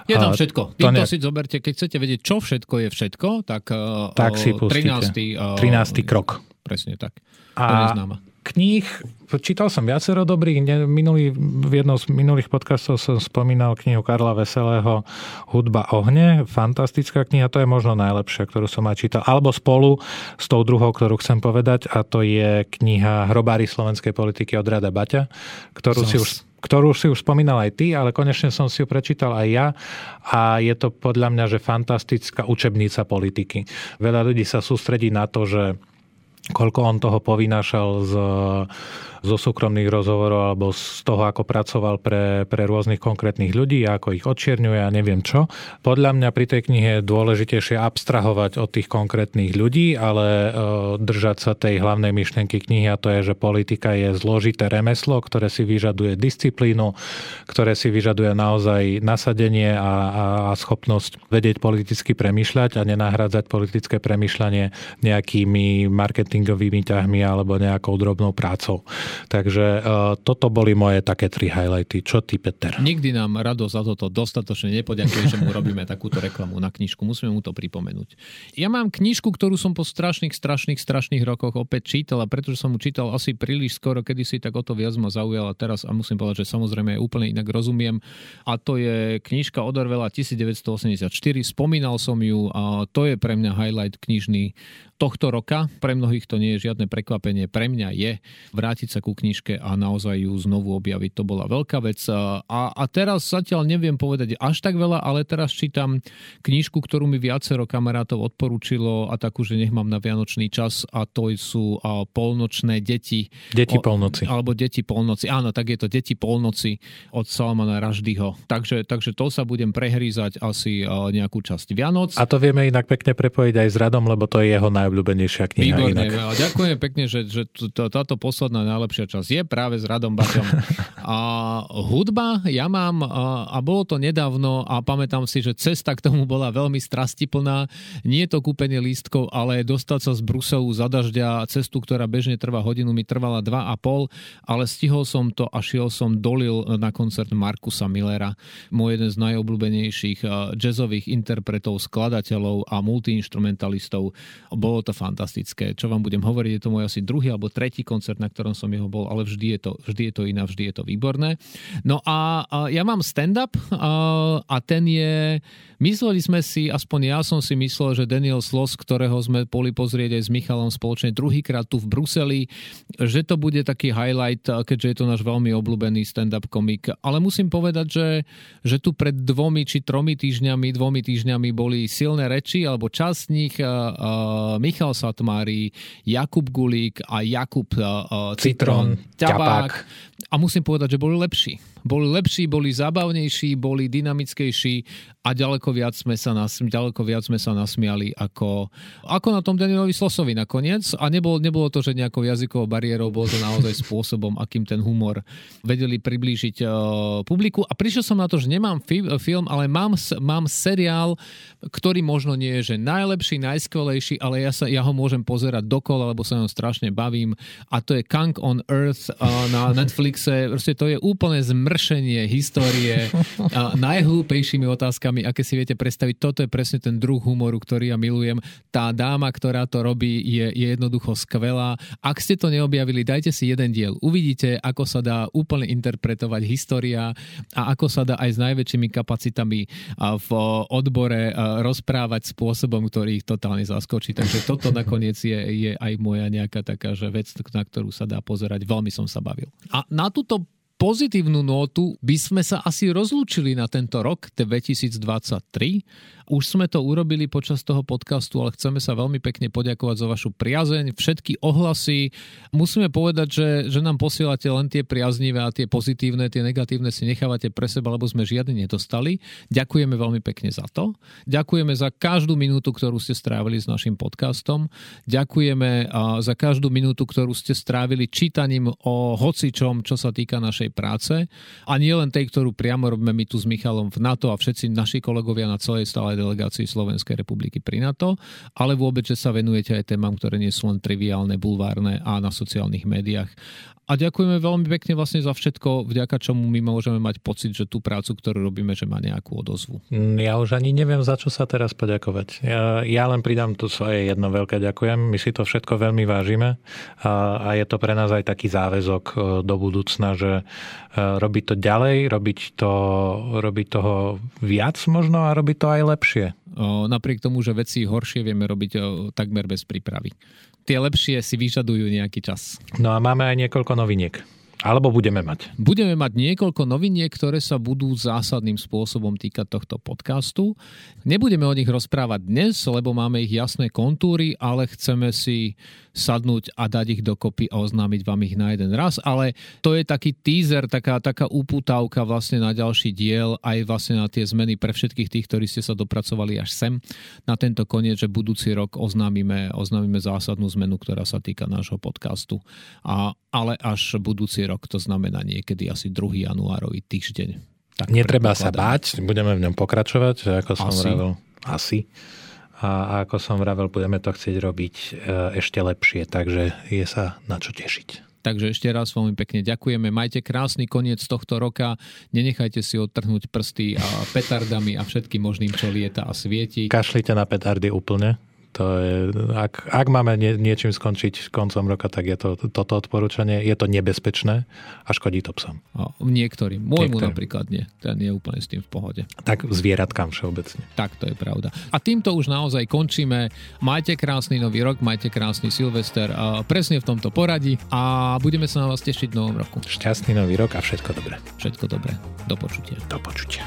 Je tam všetko. Týmto ne... si zoberte, keď chcete vedieť, čo všetko je všetko, tak, uh, tak si 13. Uh, 13. krok. Presne tak. A, kníh, čítal som viacero dobrých. Minulý, v jednom z minulých podcastov som spomínal knihu Karla Veselého Hudba ohne. Fantastická kniha, to je možno najlepšia, ktorú som aj čítal. Alebo spolu s tou druhou, ktorú chcem povedať, a to je kniha Hrobári slovenskej politiky od Rada Baťa, ktorú Zas. si už ktorú si už spomínal aj ty, ale konečne som si ju prečítal aj ja a je to podľa mňa, že fantastická učebnica politiky. Veľa ľudí sa sústredí na to, že koľko on toho povynášal z zo súkromných rozhovorov alebo z toho, ako pracoval pre, pre rôznych konkrétnych ľudí ako ich odčierňuje a neviem čo. Podľa mňa pri tej knihe je dôležitejšie abstrahovať od tých konkrétnych ľudí, ale držať sa tej hlavnej myšlienky knihy a to je, že politika je zložité remeslo, ktoré si vyžaduje disciplínu, ktoré si vyžaduje naozaj nasadenie a, a, a schopnosť vedieť politicky premýšľať a nenahrádzať politické premýšľanie nejakými marketingovými ťahmi alebo nejakou drobnou prácou. Takže uh, toto boli moje také tri highlighty. Čo ty, Peter? Nikdy nám rado za toto dostatočne nepoďakuje, že mu robíme takúto reklamu na knižku. Musíme mu to pripomenúť. Ja mám knižku, ktorú som po strašných, strašných, strašných rokoch opäť čítal a pretože som mu čítal asi príliš skoro, kedy si tak o to viac ma zaujala teraz a musím povedať, že samozrejme úplne inak rozumiem. A to je knižka od Orwella 1984. Spomínal som ju a to je pre mňa highlight knižný tohto roka. Pre mnohých to nie je žiadne prekvapenie. Pre mňa je vrátiť sa ku knižke a naozaj ju znovu objaviť. To bola veľká vec. A, a teraz zatiaľ neviem povedať až tak veľa, ale teraz čítam knižku, ktorú mi viacero kamarátov odporúčilo a takú, že nech mám na vianočný čas a to sú a, polnočné deti. Deti polnoci. O, alebo deti polnoci. Áno, tak je to Deti polnoci od Salmana Raždyho. Takže, takže to sa budem prehrízať asi a, nejakú časť Vianoc. A to vieme inak pekne prepojiť aj s Radom, lebo to je jeho naj najobľúbenejšia kniha. Výborné, inak. ďakujem pekne, že, že táto posledná najlepšia časť je práve s Radom Baťom. A hudba, ja mám, a, a bolo to nedávno a pamätám si, že cesta k tomu bola veľmi strastiplná. Nie je to kúpenie lístkov, ale dostať sa z Bruselu za dažďa cestu, ktorá bežne trvá hodinu, mi trvala dva a pol, ale stihol som to a šiel som dolil na koncert Markusa Millera, môj jeden z najobľúbenejších jazzových interpretov, skladateľov a multiinstrumentalistov. Bolo to fantastické. Čo vám budem hovoriť, je to môj asi druhý alebo tretí koncert, na ktorom som jeho bol, ale vždy je to, vždy je to iná, vždy je to výborné. No a, a ja mám stand-up a, a ten je, mysleli sme si, aspoň ja som si myslel, že Daniel Sloss, ktorého sme boli pozrieť aj s Michalom spoločne druhýkrát tu v Bruseli, že to bude taký highlight, keďže je to náš veľmi obľúbený stand-up komik. Ale musím povedať, že, že tu pred dvomi či tromi týždňami, dvomi týždňami boli silné reči, alebo časť z nich Michal Satmári, Jakub Gulík a Jakub uh, Citron, Ťabák. A musím povedať, že boli lepší boli lepší, boli zábavnejší, boli dynamickejší a ďaleko viac sme sa, nas, ďaleko viac sme sa nasmiali ako, ako na tom Danielovi Slosovi nakoniec. A nebolo, nebolo to, že nejakou jazykovou bariérou, bolo to naozaj spôsobom, akým ten humor vedeli priblížiť uh, publiku. A prišiel som na to, že nemám fi- film, ale mám, mám seriál, ktorý možno nie je že najlepší, najskvelejší, ale ja, sa, ja ho môžem pozerať dokola, lebo sa ňom strašne bavím. A to je Kang on Earth uh, na Netflixe. Proste to je úplne zmr vršenie histórie a najhlúpejšími otázkami, aké si viete predstaviť. Toto je presne ten druh humoru, ktorý ja milujem. Tá dáma, ktorá to robí, je, je jednoducho skvelá. Ak ste to neobjavili, dajte si jeden diel. Uvidíte, ako sa dá úplne interpretovať história a ako sa dá aj s najväčšími kapacitami v odbore rozprávať spôsobom, ktorý ich totálne zaskočí. Takže toto nakoniec je, je aj moja nejaká taká že vec, na ktorú sa dá pozerať. Veľmi som sa bavil. A na túto pozitívnu nótu by sme sa asi rozlúčili na tento rok 2023 už sme to urobili počas toho podcastu, ale chceme sa veľmi pekne poďakovať za vašu priazeň, všetky ohlasy. Musíme povedať, že, že nám posielate len tie priaznivé a tie pozitívne, tie negatívne si nechávate pre seba, lebo sme žiadne nedostali. Ďakujeme veľmi pekne za to. Ďakujeme za každú minútu, ktorú ste strávili s našim podcastom. Ďakujeme za každú minútu, ktorú ste strávili čítaním o hocičom, čo sa týka našej práce. A nie len tej, ktorú priamo robíme my tu s Michalom v NATO a všetci naši kolegovia na celej stále delegácii Slovenskej republiky pri NATO, ale vôbec, že sa venujete aj témam, ktoré nie sú len triviálne, bulvárne a na sociálnych médiách. A ďakujeme veľmi pekne vlastne za všetko, vďaka čomu my môžeme mať pocit, že tú prácu, ktorú robíme, že má nejakú odozvu. Mm, ja už ani neviem, za čo sa teraz poďakovať. Ja, ja len pridám tu svoje jedno veľké ďakujem. My si to všetko veľmi vážime a, a je to pre nás aj taký záväzok e, do budúcna, že e, robiť to ďalej, robiť, to, robiť toho viac možno a robiť to aj lepšie. Napriek tomu, že veci horšie vieme robiť takmer bez prípravy tie lepšie si vyžadujú nejaký čas. No a máme aj niekoľko noviniek. Alebo budeme mať. Budeme mať niekoľko noviniek, ktoré sa budú zásadným spôsobom týkať tohto podcastu. Nebudeme o nich rozprávať dnes, lebo máme ich jasné kontúry, ale chceme si sadnúť a dať ich dokopy a oznámiť vám ich na jeden raz. Ale to je taký teaser, taká, taká uputávka vlastne na ďalší diel, aj vlastne na tie zmeny pre všetkých tých, ktorí ste sa dopracovali až sem na tento koniec, že budúci rok oznámime, oznámime zásadnú zmenu, ktorá sa týka nášho podcastu. A, ale až budúci rok, to znamená niekedy asi 2. januárový týždeň. Tak Netreba sa báť, budeme v ňom pokračovať, ako som asi. vravel. Asi. A, ako som vravel, budeme to chcieť robiť e, ešte lepšie, takže je sa na čo tešiť. Takže ešte raz veľmi pekne ďakujeme. Majte krásny koniec tohto roka. Nenechajte si odtrhnúť prsty a petardami a všetkým možným, čo lieta a svieti. Kašlite na petardy úplne. To je, ak, ak máme nie, niečím skončiť koncom roka, tak je to toto odporúčanie. Je to nebezpečné a škodí to psom. A niektorým. Môjmu niektorým. napríklad nie. Ten je úplne s tým v pohode. Tak zvieratkám všeobecne. Tak to je pravda. A týmto už naozaj končíme. Majte krásny nový rok, majte krásny Silvester a presne v tomto poradí a budeme sa na vás tešiť v novom roku. Šťastný nový rok a všetko dobré. Všetko dobré. Do počutia. Do počutia.